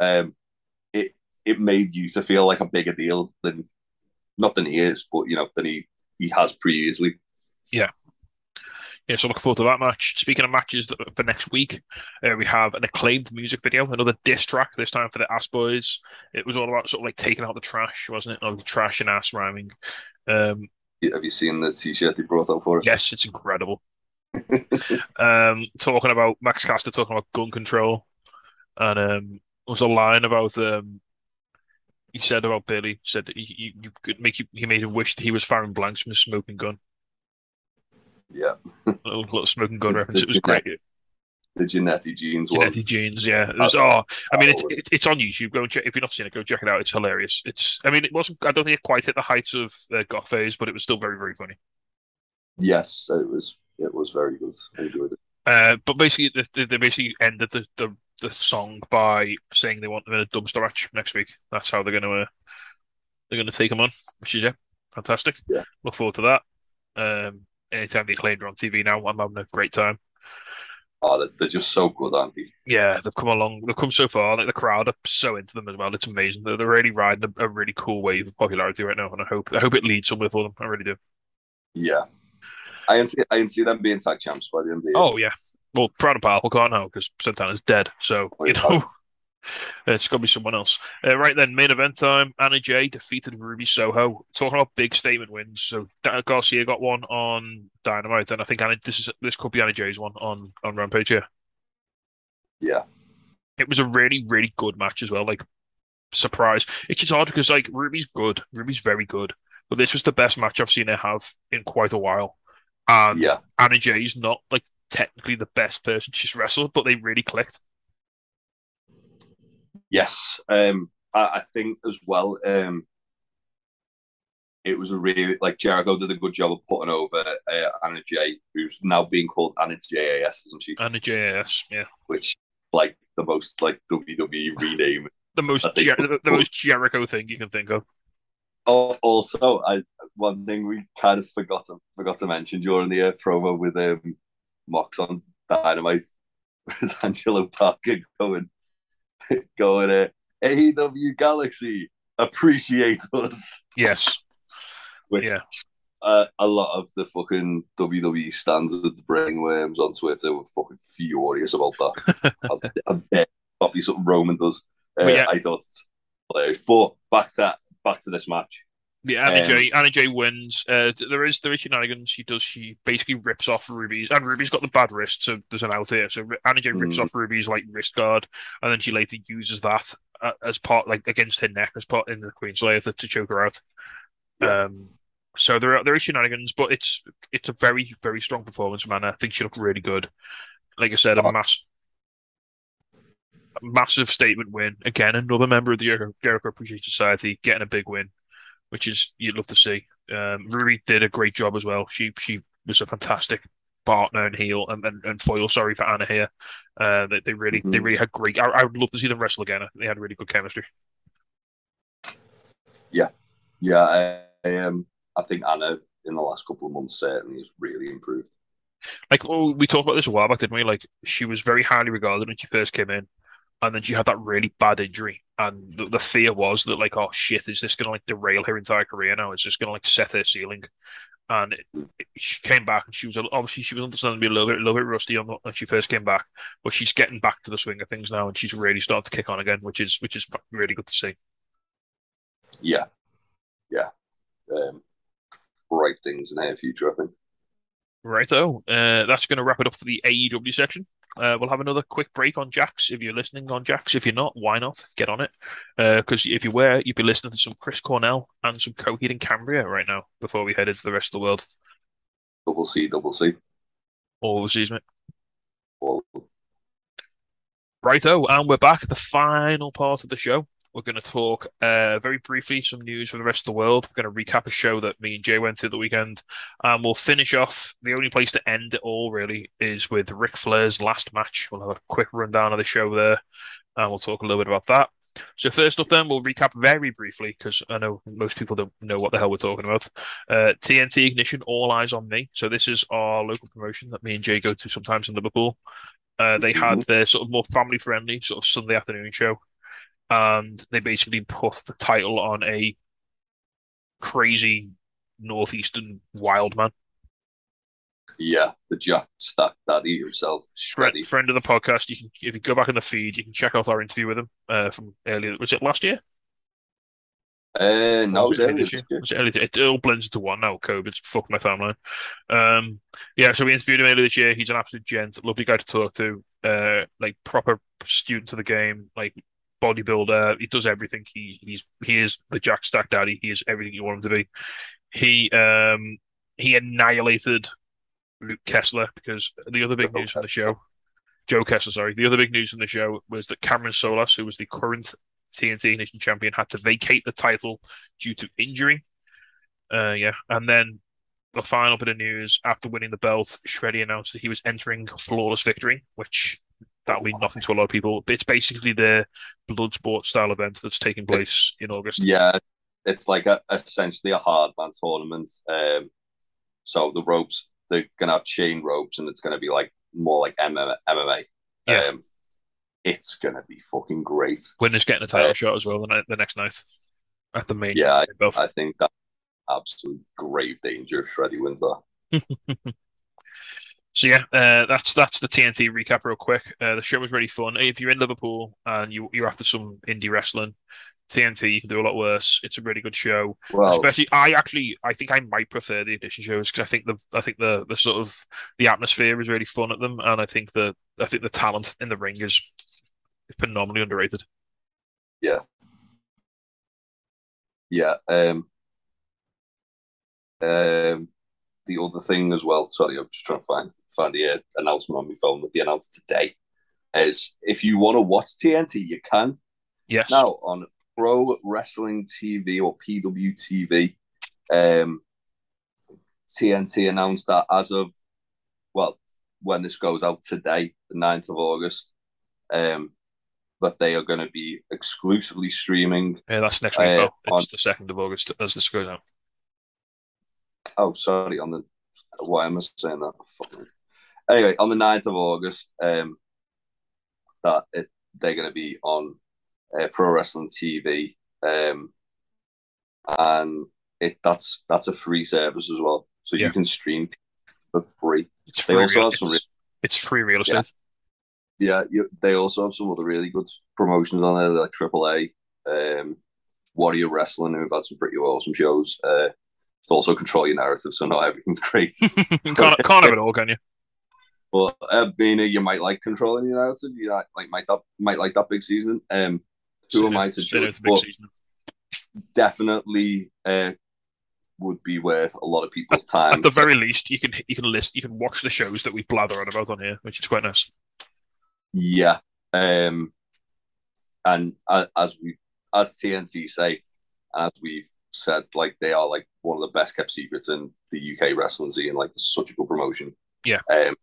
Um it it made you to feel like a bigger deal than not than he is, but you know, than he he has previously. Yeah, Yeah, so looking forward to that match. Speaking of matches for next week, uh, we have an acclaimed music video, another diss track, this time for the Ass Boys. It was all about sort of like taking out the trash, wasn't it? Like trash and ass rhyming. Um, Have you seen the t-shirt they brought out for it? yes, it's incredible. um, talking about Max Caster talking about gun control, and um, there was a line about um, he said about Billy said that he, he, you could make you, he made him wish that he was firing blanks from a smoking gun, Yeah. a little, little smoking gun reference. It was great. The Genetti jeans one. Genetti jeans, yeah. It was, oh, I mean, it's it, it's on YouTube. Go and check if you've not seen it. Go check it out. It's hilarious. It's, I mean, it wasn't. I don't think it quite hit the heights of uh, Goth phase, but it was still very, very funny. Yes, it was it was very good. I enjoyed it. Uh, but basically, they, they basically ended the, the the song by saying they want them in a dumpster match next week. That's how they're going to uh, they're going to take them on, which is yeah, fantastic. Yeah. Look forward to that. Um, anytime the acclaimed are on TV now, I'm having a great time. Oh, they're, just so good, aren't they? Yeah, they've come along. They've come so far. Like the crowd are so into them as well. It's amazing. They're, they're really riding a, a really cool wave of popularity right now, and I hope I hope it leads somewhere for them. I really do. Yeah. I can see I can see them being tag champs by the end of the year. Oh yeah. Well, proud of powerful can't now because Santana's dead. So you know, it's got to be someone else. Uh, right then, main event time. Anna Jay defeated Ruby Soho. Talking about big statement wins. So Garcia got one on Dynamite, and I think Anna, this is this could be Anna Jay's one on on Rampage. Yeah. Yeah. it was a really, really good match as well. Like, surprise. It's just hard because like Ruby's good, Ruby's very good, but this was the best match I've seen her have in quite a while. And Yeah. Anna Jay's not like technically the best person she's wrestled, but they really clicked. Yes. Um I, I think as well, um it was a really like Jericho did a good job of putting over uh, Anna Jay, who's now being called Anna JAS, isn't she? Anna JAS, yeah, Which like the most like WWE rename. the most Jer- the, the most Jericho thing you can think of. Oh, also, I one thing we kind of forgot to forgot to mention during the uh, promo with um, Mox on Dynamite was Angelo Parker going going uh, AEW Galaxy appreciate us. Yes. Which Yeah. uh, a lot of the fucking WWE standard brainworms on Twitter were fucking furious about that. I, dare copy something Roman does. Uh, yeah. I thought hilarious. But back to back to this match. Yeah, Anna Um, J. Anna Jay wins. Uh, there is there is shenanigans. She does. She basically rips off Ruby's, and Ruby's got the bad wrist, so there's an out here. So Anna Jay rips Mm. off Ruby's like wrist guard, and then she later uses that uh, as part like against her neck as part in the Queen's Slayer to, to choke her out. Yeah. Um, so there are there is shenanigans, but it's it's a very very strong performance from Anna. I think she looked really good. Like I said, a Oh. mass. Massive statement win again. Another member of the Jericho, Jericho Appreciation Society getting a big win which is you'd love to see. Um, Ruby did a great job as well. She she was a fantastic partner and heel and, and, and foil. Sorry for Anna here. Uh, they, they really they Mhm. really had great. I, I would love to see them wrestle again. They had really good chemistry. Yeah, I, I, um, I think Anna in the last couple of months certainly has really improved. Like well, we talked about this a while back, didn't we? Like she was very highly regarded when she first came in, and then she had that really bad injury, and the, the fear was that like, oh shit, is this gonna like derail her entire career now? Is this gonna like set her ceiling? And it, it- she came back, and she was obviously she was understandably a little bit a little bit rusty on the, when she first came back, but she's getting back to the swing of things now, and she's really starting to kick on again, which is which is really good to see. Yeah, yeah. Um, bright things in her future, I think. Righto, uh, that's going to wrap it up for the AEW section. Uh, we'll have another quick break on Jax if you're listening on Jax. If you're not, why not? Get on it. Because if you were, you'd be listening to some Chris Cornell and some Coheed and Cambria right now before we head into the rest of the world. Double C, double C. All the season. Well, Righto, and we're back at the final part of the show. We're going to talk uh, very briefly some news from the rest of the world. We're going to recap a show that me and Jay went to the weekend, and we'll finish off. The only place to end it all really is with Ric Flair's last match. We'll have a quick rundown of the show there, and we'll talk a little bit about that. So first up, then we'll recap very briefly because I know most people don't know what the hell we're talking about. Uh, TNT Ignition, All Eyes on Me. So this is our local promotion that me and Jay go to sometimes in Liverpool. Uh, they had their sort of more family friendly sort of Sunday afternoon show, and they basically put the title on a crazy northeastern wild man. yeah, the Jack Stack Daddy himself, Friend, Shreddy. friend of the podcast. You can if you go back in the feed, you can check out our interview with him uh, from earlier. Was it last year? Uh, no, was it it was this year? Was it? It all blends into one now. COVID's fucked my timeline. Um, yeah, so we interviewed him earlier this year. He's an absolute gent, lovely guy to talk to. Uh, like proper student of the game, like bodybuilder. He does everything. He he's he is the Jack Stack Daddy. He is everything you want him to be. He um he annihilated Luke Kessler because the other big news from the show, Joe Kessler, sorry, the other big news from the show was that Cameron Solas, who was the current TNT Nation champion, had to vacate the title due to injury. Uh, yeah, and then the final bit of news after winning the belt, Shreddy announced that he was entering Flawless Victory, which that'll mean nothing to a lot of people. It's basically the Bloodsport style event that's taking place in August. Yeah, it's like a, essentially a hard man tournament. Um, so the ropes they're gonna have chain ropes, and it's gonna be like more like MMA. MMA. Yeah. Um, it's gonna be fucking great. Winner's getting a title shot as well the, night, the next night at the main Yeah, belt. I think that absolute grave danger if Shreddy wins that. So yeah, uh, that's that's the TNT recap real quick. Uh, the show was really fun. If you're in Liverpool and you you're after some indie wrestling, TNT you can do a lot worse. It's a really good show. Well, Especially, I actually I think I might prefer the edition shows because I think the I think the the sort of the atmosphere is really fun at them, and I think the I think the talent in the ring is phenomenally underrated. yeah. Yeah. Um, um, the other thing as well. Sorry, I'm just trying to find find the uh, announcement on my phone that they announced today. Is if you want to watch TNT, you can Yes. now on Pro Wrestling TV or PWTV. Um, TNT announced that as of well, when this goes out today, the 9th of August, um, that they are going to be exclusively streaming Yeah, that's next week. Uh, though. on- It's the second of August as this goes out. Oh, sorry. On the why am I saying that? Anyway, on the 9th of August, um, that it, they're going to be on uh, Pro Wrestling TV, um, and it that's that's a free service as well, so Yeah. you can stream for free. It's They free also real, have some it's, it's free real Yeah. Yeah, you, they also have some other really good promotions on there, like AAA, um, Warrior Wrestling, who've had some pretty awesome shows. Uh, it's also control your narrative, so not everything's great. you can't, can't have it all, can you? but uh, being a, you might like controlling your narrative, you like, like might that might like that big season. Um, who am I to judge? But season. definitely uh, would be worth a lot of people's time. At the very least, you can you can list you can watch the shows that we blather on about on here, which is quite nice. Yeah. Um, and a- as we, as TNT say, as we've said, like they are like one of the best kept secrets in the UK wrestling scene. Like, such a good promotion. Yeah. Um,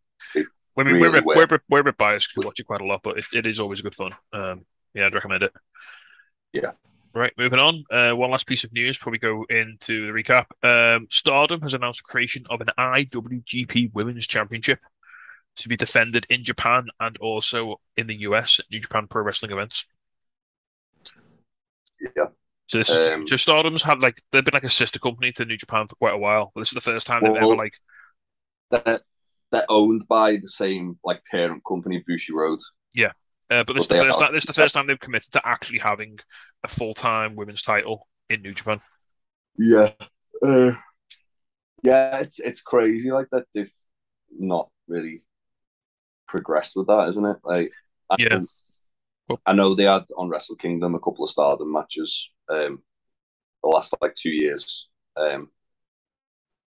I mean, Really we're, a we're, we're a bit biased because we watch it quite a lot, but it, it is always good fun. Um, yeah, I'd recommend it. Yeah. Right, moving on. Uh, one last piece of news before we go into the recap. Um, Stardom has announced creation of an IWGP Women's Championship to be defended in Japan and also in the US at New Japan Pro Wrestling events. yeah. So this, Um, so Stardom's had like they've been like a sister company to New Japan for quite a while, but this is the first time they've ever like They're, they're owned by the same like parent company, Bushiroad. Uh, but this is the first time, this is the first time they've committed to actually having a full time women's title in New Japan. Yeah. Uh, yeah, it's it's crazy like that they've not really progressed with that, isn't it? Like I Yeah. Well- I know they had on Wrestle Kingdom a couple of Stardom matches um the last like two years. Um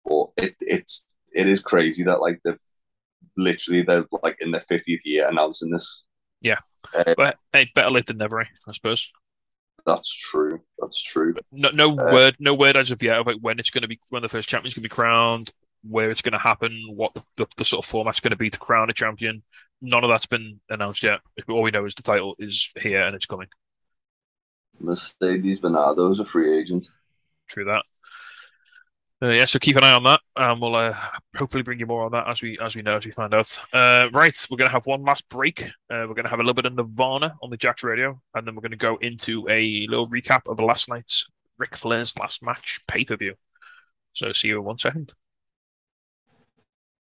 but it it's it is crazy that like they've literally they're like in their fiftieth year announcing this. Yeah. Uh, But hey, better late than never, eh, I suppose. that's true. That's true. No, no Uh, word, no word as of yet about when it's going to be, when the first champion's going to be crowned, where it's going to happen, what the, the, the sort of format's going to be to crown a champion. None of that's been announced yet. All we know is the title is here and it's coming. Mercedes Varnado's a free agent. True that. Uh, yeah, so keep an eye on that, and we'll uh, hopefully bring you more on that as we as we know as we find out. Uh, right, we're going to have one last break. Uh, we're going to have a little bit of Nirvana on the Jacks Radio, and then we're going to go into a little recap of last night's Ric Flair's last match pay per view. So see you in one second.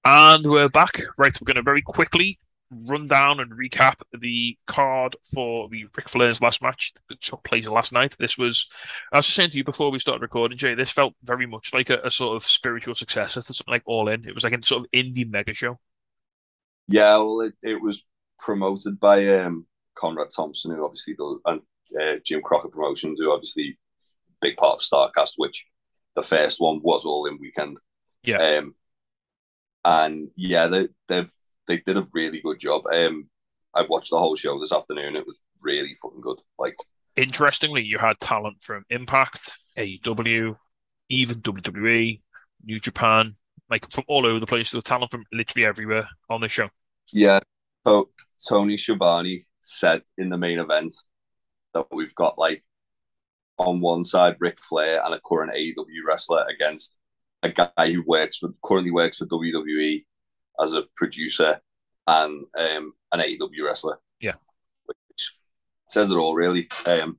And we're back. Right, we're going to very quickly run down and recap the card for the Ric Flair's last match that took place last night. This was, I was saying to you before we started recording, Jay, this felt very much like a, a sort of spiritual successor to something like All In. It was like a sort of indie mega show. Yeah, well, it, it was promoted by um, Conrad Thompson, who obviously does, and uh, Jim Crockett Promotions, who obviously big part of Starcast, which the first one was all in weekend. Yeah. Um, and yeah, they they've they did a really good job. Um, I watched the whole show this afternoon. It was really fucking good. Like, Interestingly, you had talent from Impact, AEW, even WWE, New Japan, like from all over the place. There was talent from literally everywhere on the show. yeah. So Tony Schiavone said in the main event that we've got like on one side Ric Flair and a current AEW wrestler against a guy who works for currently works for WWE as a producer and um, an AEW wrestler. Yeah. which says it all really. Um,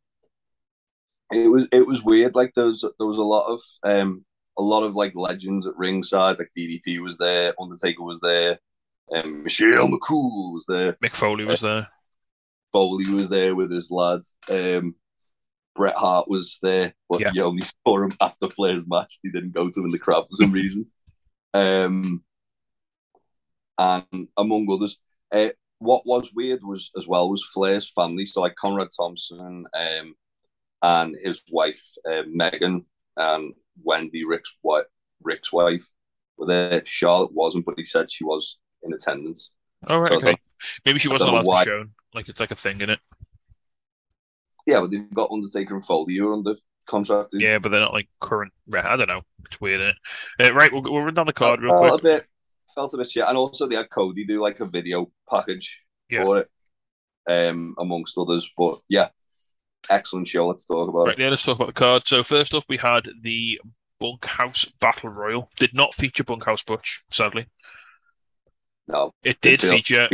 it was it was weird. Like there was there was a lot of um a lot of like legends at ringside. Like DDP was there, Undertaker was there, um, Michelle McCool was there. Mick Foley was there. Foley was there with his lads. Um, Bret Hart was there, but Yeah. you only saw him after Flair's match. He didn't go to him in the crowd for some reason. Um, and among others, uh, what was weird was as well was Flair's family. So like Conrad Thompson, um, and his wife uh, Megan and Wendy Ric's wife, Ric's wife were there. Charlotte wasn't, but he said she was in attendance. Oh, right, So okay. Maybe she wasn't allowed know to be shown. Like it's like a thing in it. Yeah, but they've got Undertaker and Foley who are under contract. Yeah, but they're not like current. I don't know. It's weird, isn't it? Uh, right, we'll, we'll run down the card real felt quick. Felt a bit shit, and also they had Cody do like a video package Yeah. for it, um, amongst others. But yeah, excellent show. Let's talk about Right, yeah, let's talk about the card. So first off, we had the Bunkhouse Battle Royal. Did not feature Bunkhouse Butch, sadly. No, It did feature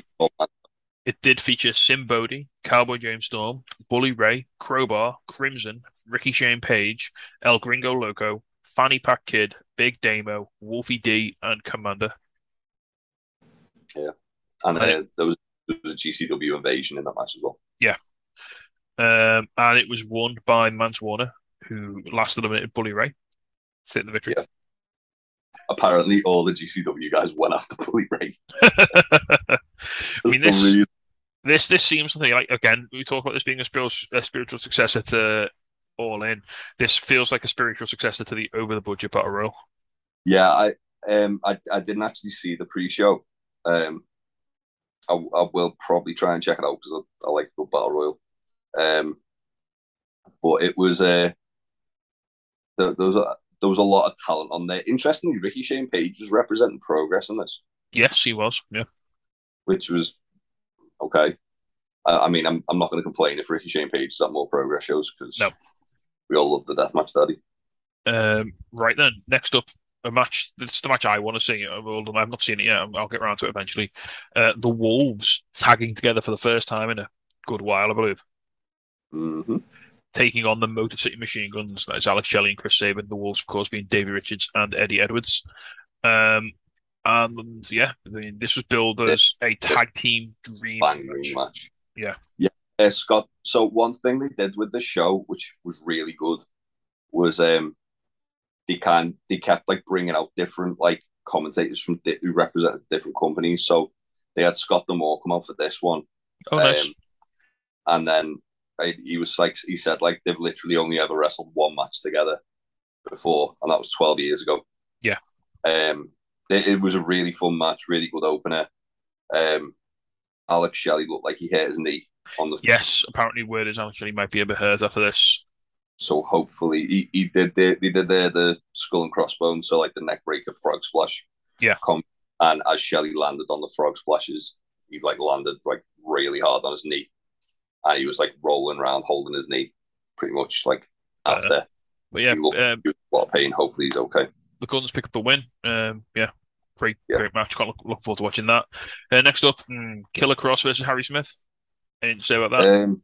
it did feature Sinn Bodhi, Cowboy James Storm, Bully Ray, Crowbar, Crimson, Ricky Shane Page, El Gringo Loco, Fanny Pack Kid, Big Damo, Wolfie D, and Commander. And uh, there was there was a GCW invasion in that match as well. Yeah, um, and it was won by Mance Warner, who last eliminated Bully Ray to take the victory. Yeah. Apparently, all the GCW guys went after Bully Ray. I mean, this reason. this this seems something like again we talk about this being a spiritual a spiritual successor to All In. This feels like a spiritual successor to the Over the Budget Battle Royal. Yeah, I um I, I didn't actually see the pre-show. Um, I, I will probably try and check it out because I, I like the battle royal. Um, but it was uh, there, there was a there was a lot of talent on there. Interestingly, Ricky Shane Page was representing Progress in this, Yes, he was. Yeah. which was okay. I, I mean, I'm I'm not going to complain if Ricky Shane Page is at more Progress shows because No. we all love the deathmatch daddy. Um, right then, next up, a match. This is the match I want to see. Although I've not seen it yet. I'll get around to it eventually. Uh, the Wolves tagging together for the first time in a good while, I believe, hmm taking on the Motor City Machine Guns. That is Alex Shelley and Chris Sabin. The Wolves, of course, being Davey Richards and Eddie Edwards. Um, and yeah, I mean, this was billed as a tag team dream match. match. Yeah. Yeah. Uh, Scott. So one thing they did with the show, which was really good, was um they can they kept like bringing out different like commentators from di- who represented different companies. So they had Scott D'Amore come out for this one. nice. um, and then uh, he was like he said like they've literally only ever wrestled one match together before, and that was twelve years ago. Yeah. Um, it, it was a really fun match, really good opener. Um, Alex Shelley looked like he hit his knee on the yes, apparently word is actually might be a bit hurt after this. So hopefully he, he did the they did the the skull and crossbones, so like the neck breaker frog splash. Yeah. Come and as Shelley landed on the frog splashes, he like landed like really hard on his knee. And he was like rolling around holding his knee pretty much like Uh, after But yeah, he looked um, a lot of pain. Hopefully he's okay. the Guns pick up the win. Um, yeah, great, Yeah. great match. Can't look, look forward to watching that. Uh, next up, mm, Killer Kross versus Harry Smith. Anything to say about that? Um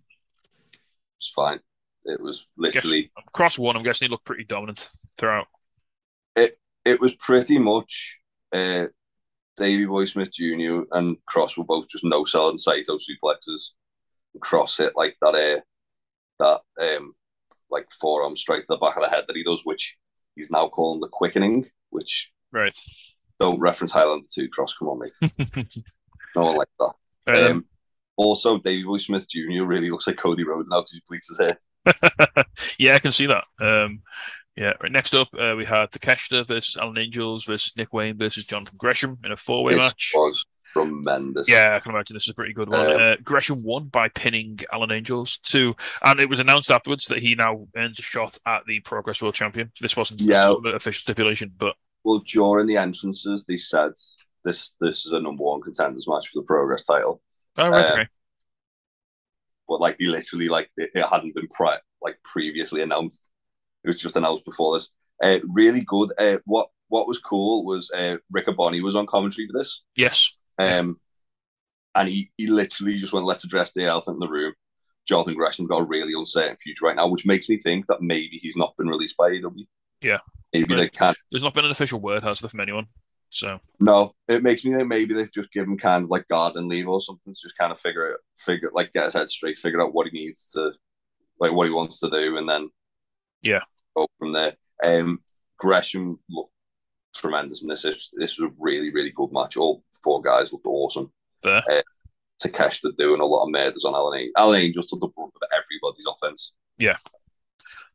it's fine. It was literally Kross one. I'm guessing he looked pretty dominant throughout. it it was pretty much uh Davey Boy Smith Jr. and Kross were both just no selling Saito suplexes. Kross hit like that uh that um like forearm straight to the back of the head that he does, which he's now calling the quickening, which Right. don't reference Highlander 2 Kross, come on, mate. no one like that. Um, Um, also, Davey Boy Smith Jr. really looks like Cody Rhodes now because he bleaches his hair. yeah, I can see that. Um, yeah. Right. Next up, uh, we had Takeshita versus Alan Angels versus Nick Wayne versus Jonathan Gresham in a four-way This match. was tremendous. Yeah, I can imagine this is a pretty good one. Um, uh, Gresham won by pinning Alan Angels too, and it was announced afterwards that he now earns a shot at the Progress World Champion. This wasn't Yeah. an official stipulation, but Well, during the entrances, they said this this is a number one contenders match for the Progress title. oh, right, Uh, okay. But like they literally like it, it hadn't been pre- like previously announced. It was just announced before this. Uh, really good. Uh, what what was cool was uh, Rick Bonnie was on commentary for this, Yes, um, and he he literally just went, "Let's address the elephant in the room." Jonathan Gresham got a really uncertain future right now, which makes me think that maybe he's not been released by AEW. Yeah. maybe Right. they can't. there's not been an official word, has there, from anyone? So No, it makes me think maybe they've just given him kind of like garden leave or something to just kind of figure it, figure like get his head straight, figure out what he needs to, like what he wants to do, and then Yeah. go from there. Um, Gresham looked tremendous in this. This this was a really really good match. All four guys looked awesome. there. Takeshita doing a lot of murders on Alan Angel. Alan Angel took the brunt of everybody's offense.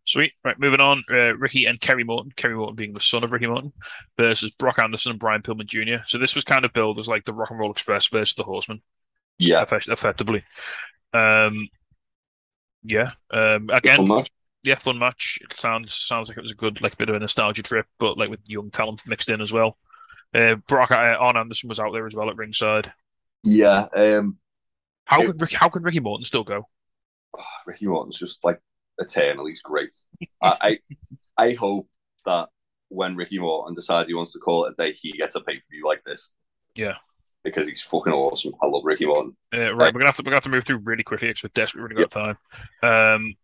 Sweet. Right, moving on. Uh, Ricky and Kerry Morton. Kerry Morton being the son of Ricky Morton versus Brock Anderson and Brian Pillman Jr. So this was kind of billed as like the Rock and Roll Express versus the Horsemen. Yeah, Effect- effectively. Um, yeah. Um, again, Fun yeah, fun match. It sounds sounds like it was a good, like bit of a nostalgia trip, but like with young talent mixed in as well. Uh, Brock uh, Arn Anderson was out there as well at ringside. Yeah, um, How It- could Ricky, how could Ricky Morton still go? Ricky Morton's just like eternally great. I, I I hope that when Ricky Morton decides he wants to call it a day, he gets a pay per view like this. Yeah. Because he's fucking awesome. I love Ricky Morton. Uh, right, we're gonna have to we're gonna have to move through really quickly because we're desperately running out of time. Um,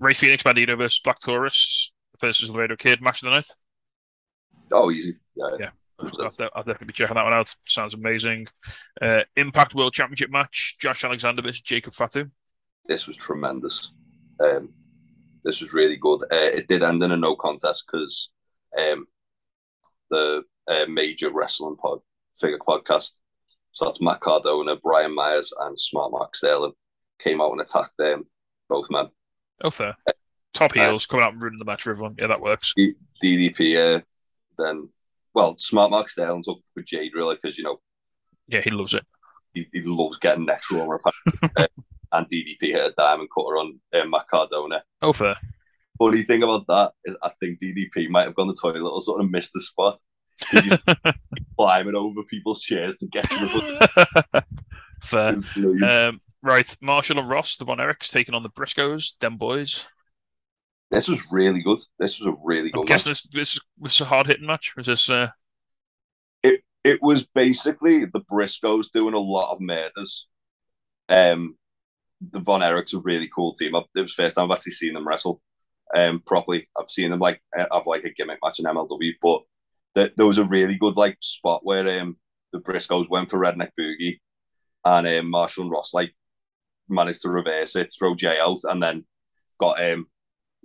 Rey Fenix Bandido versus Black Taurus versus Laredo Kid match of the night. Oh, easy. Yeah. Yeah. I'll, I'll definitely be checking that one out. Sounds amazing. Uh, Impact World Championship match: Josh Alexander versus Jacob Fatu. This was tremendous. Um, this was really good. Uh, it did end in a no contest because um, the uh, major wrestling pod figure podcast. So that's Matt Cardona, Brian Myers, and Smart Mark Sterling came out and attacked them, both men. Oh, fair. Top heels coming out and ruining the match for everyone. Yeah, that works. D- DDP, uh, then, well, Smart Mark Sterling's up with Jade really because, you know, Yeah, he loves it. he, he loves getting next row uh, and DDP hit a diamond cutter on uh, Matt Cardona. Oh, fair. Funny thing about that is I think DDP might have gone to the toilet or sort of missed the spot. He's just climbing over people's chairs to get to the fair. foot. Um, right, Marshall and Ross, the Von Erichs taking on the Briscoes, them boys. this was really good. This was a really good match. this, this, is- this is a hard hitting match. Was this? Uh, It it was basically the Briscoes doing a lot of murders. Um, the Von Erichs are a really cool team. It was first time I've actually seen them wrestle um properly. I've seen them like have like a gimmick match in MLW, but th- there was a really good like spot where um the Briscoes went for Redneck Boogie, and um, Marshall and Ross like managed to reverse it, throw Jay out, and then got um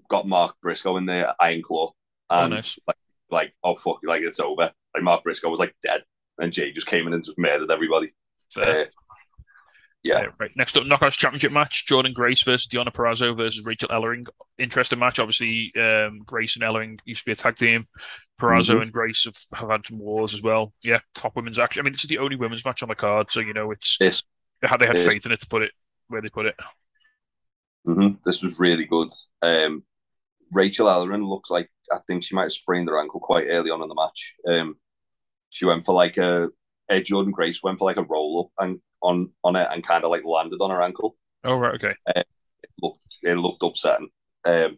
got Mark Briscoe in the Iron Claw, oh, and nice. like like oh fuck, like it's over. Like Mark Briscoe was like dead, and Jay just came in and just murdered everybody. Fair. Uh, yeah, Yeah, right. Next up, Knockouts Championship match: Jordan Grace versus Deonna Purrazzo versus Rachel Ellering. Interesting match. Obviously, um, Grace and Ellering used to be a tag team. Purrazzo Mhm. and Grace have, have had some wars as well. Yeah, top women's action. I mean, this is the only women's match on the card, so you know it's this they had they had Yes. faith in it to put it where they put it. hmm This was really good. Um, Rachel Ellering looked like I think she might have sprained her ankle quite early on in the match. Um, she went for like a, uh, Jordan Grace went for like a roll up and on on it and kind of like landed on her ankle. Oh right, okay. It looked it looked upsetting. Um,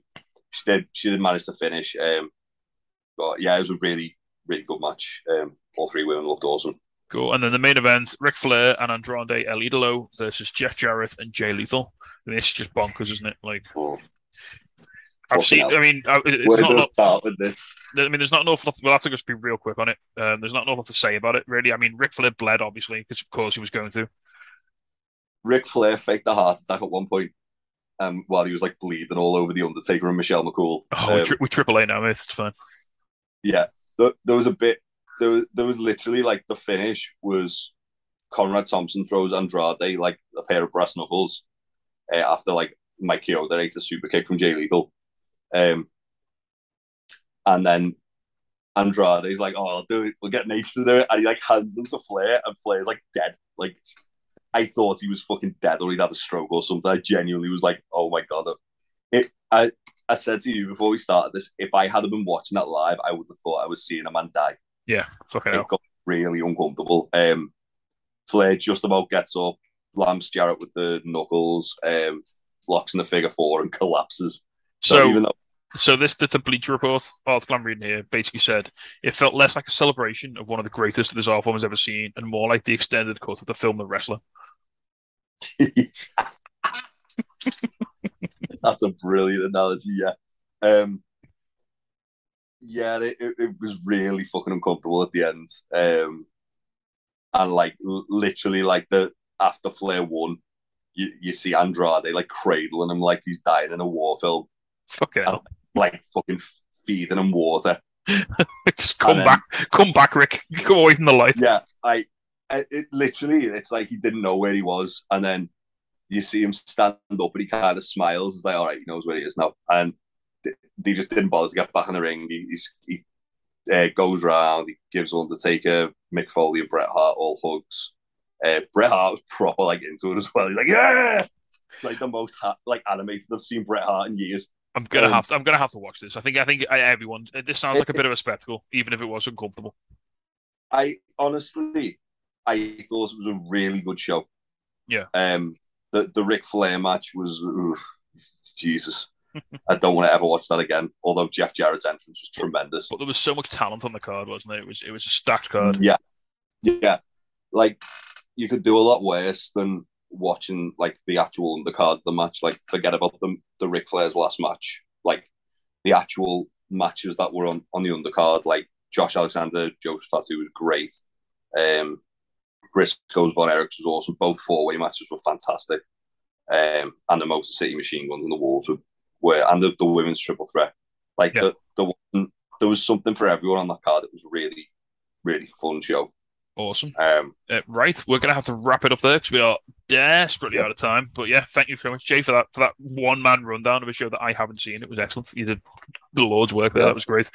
she did she did manage to finish. Um, but yeah, it was a really really good match. Um, all three women looked awesome. Cool. And then the main event: Ric Flair and Andrade El Idolo versus Jeff Jarrett and Jay Lethal. And this is just bonkers, isn't it? Like Oh, I've seen. hell. I mean, I- it's where not. start with this? I mean, there's not enough. We'll have to just be real quick on it. Um, there's not enough to say about it, really. I mean, Ric Flair bled, obviously, because of course he was going to. Ric Flair faked a heart attack at one point, um, while he was like bleeding all over the Undertaker and Michelle McCool. Oh, we Um, tri- we triple A now, mate. It's fine. yeah, there, there was a bit. There was there was literally like the finish was Conrad Thompson throws Andrade like a pair of brass knuckles uh, after like Mike Chioda ate a super kick from Jay Lethal, um, and then Andrade's like, "Oh, I'll do it. We'll get Nate to do it," and he like hands them to Flair, and Flair's like dead. Like I thought he was fucking dead or he'd had a stroke or something. I genuinely was like, "Oh my god!" It. I I said to you before we started this, if I had been watching that live, I would have thought I was seeing a man die. Yeah, fucking It hell. got really uncomfortable. Um, Flair just about gets up, lamps Jarrett with the knuckles, um, locks in the figure four and collapses. So, So, though so this the, the Bleacher Report article I'm reading here basically said it felt less like a celebration of one of the greatest this art form has ever seen, and more like the extended cut of the film The Wrestler. that's a brilliant analogy, yeah. Um, yeah, it, it, it was really fucking uncomfortable at the end. Um, and like l- literally, like the after Flair won, you, you see Andrade like cradling him like he's dying in a war film, Fucking hell. like fucking feeding him water. Just come And then- back, come back, Ric. Come away from the light. Yeah, I, it literally, it's like he didn't know where he was, and then you see him stand up, and he kind of smiles. It's like, all right, he knows where he is now, and th- they just didn't bother to get back in the ring. He, he's, he uh, goes round, he gives Undertaker, Mick Foley, and Bret Hart all hugs. Uh, Bret Hart was proper like into it as well. He's like, yeah, it's like the most ha- like animated I've seen Bret Hart in years. I'm gonna Um, have to. I'm gonna have to watch this. I think. I think everyone. This sounds like a bit of a spectacle, even if it was uncomfortable. I honestly, I thought it was a really good show. Yeah. Um, the the Ric Flair match was oof, Jesus. I don't want to ever watch that again. Although Jeff Jarrett's entrance was tremendous. But there was so much talent on the card, wasn't there? It was it was a stacked card. Yeah, yeah. Like you could do a lot worse than watching like the actual undercard of the match. Like forget about the the Ric Flair's last match. Like the actual matches that were on, on the undercard, like Josh Alexander, Joe Fatu was great. Um, Briscoes Von Erichs was awesome. Both four way matches were fantastic. Um, and the Motor City Machine Guns and the Wolves were, were and the, the women's triple threat. Like Yeah. the, the there was something for everyone on that card. It was really, really fun show. Awesome. Um, Uh, right, we're gonna have to wrap it up there because we are desperately out of time. But yeah, thank you very much, Jay, for that for that one man rundown of a show that I haven't seen. It was excellent. You did the Lord's work there. Yeah. That was great.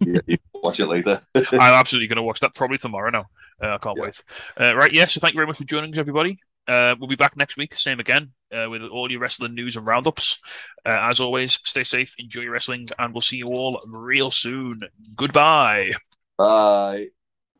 you watch it later. I'm absolutely going to watch that probably tomorrow now. Uh, I can't Yeah. wait. Uh, right, yeah. So thank you very much for joining us, everybody. Uh, we'll be back next week, same again, uh, with all your wrestling news and roundups. Uh, as always, stay safe, enjoy your wrestling, and we'll see you all real soon. Goodbye. Bye.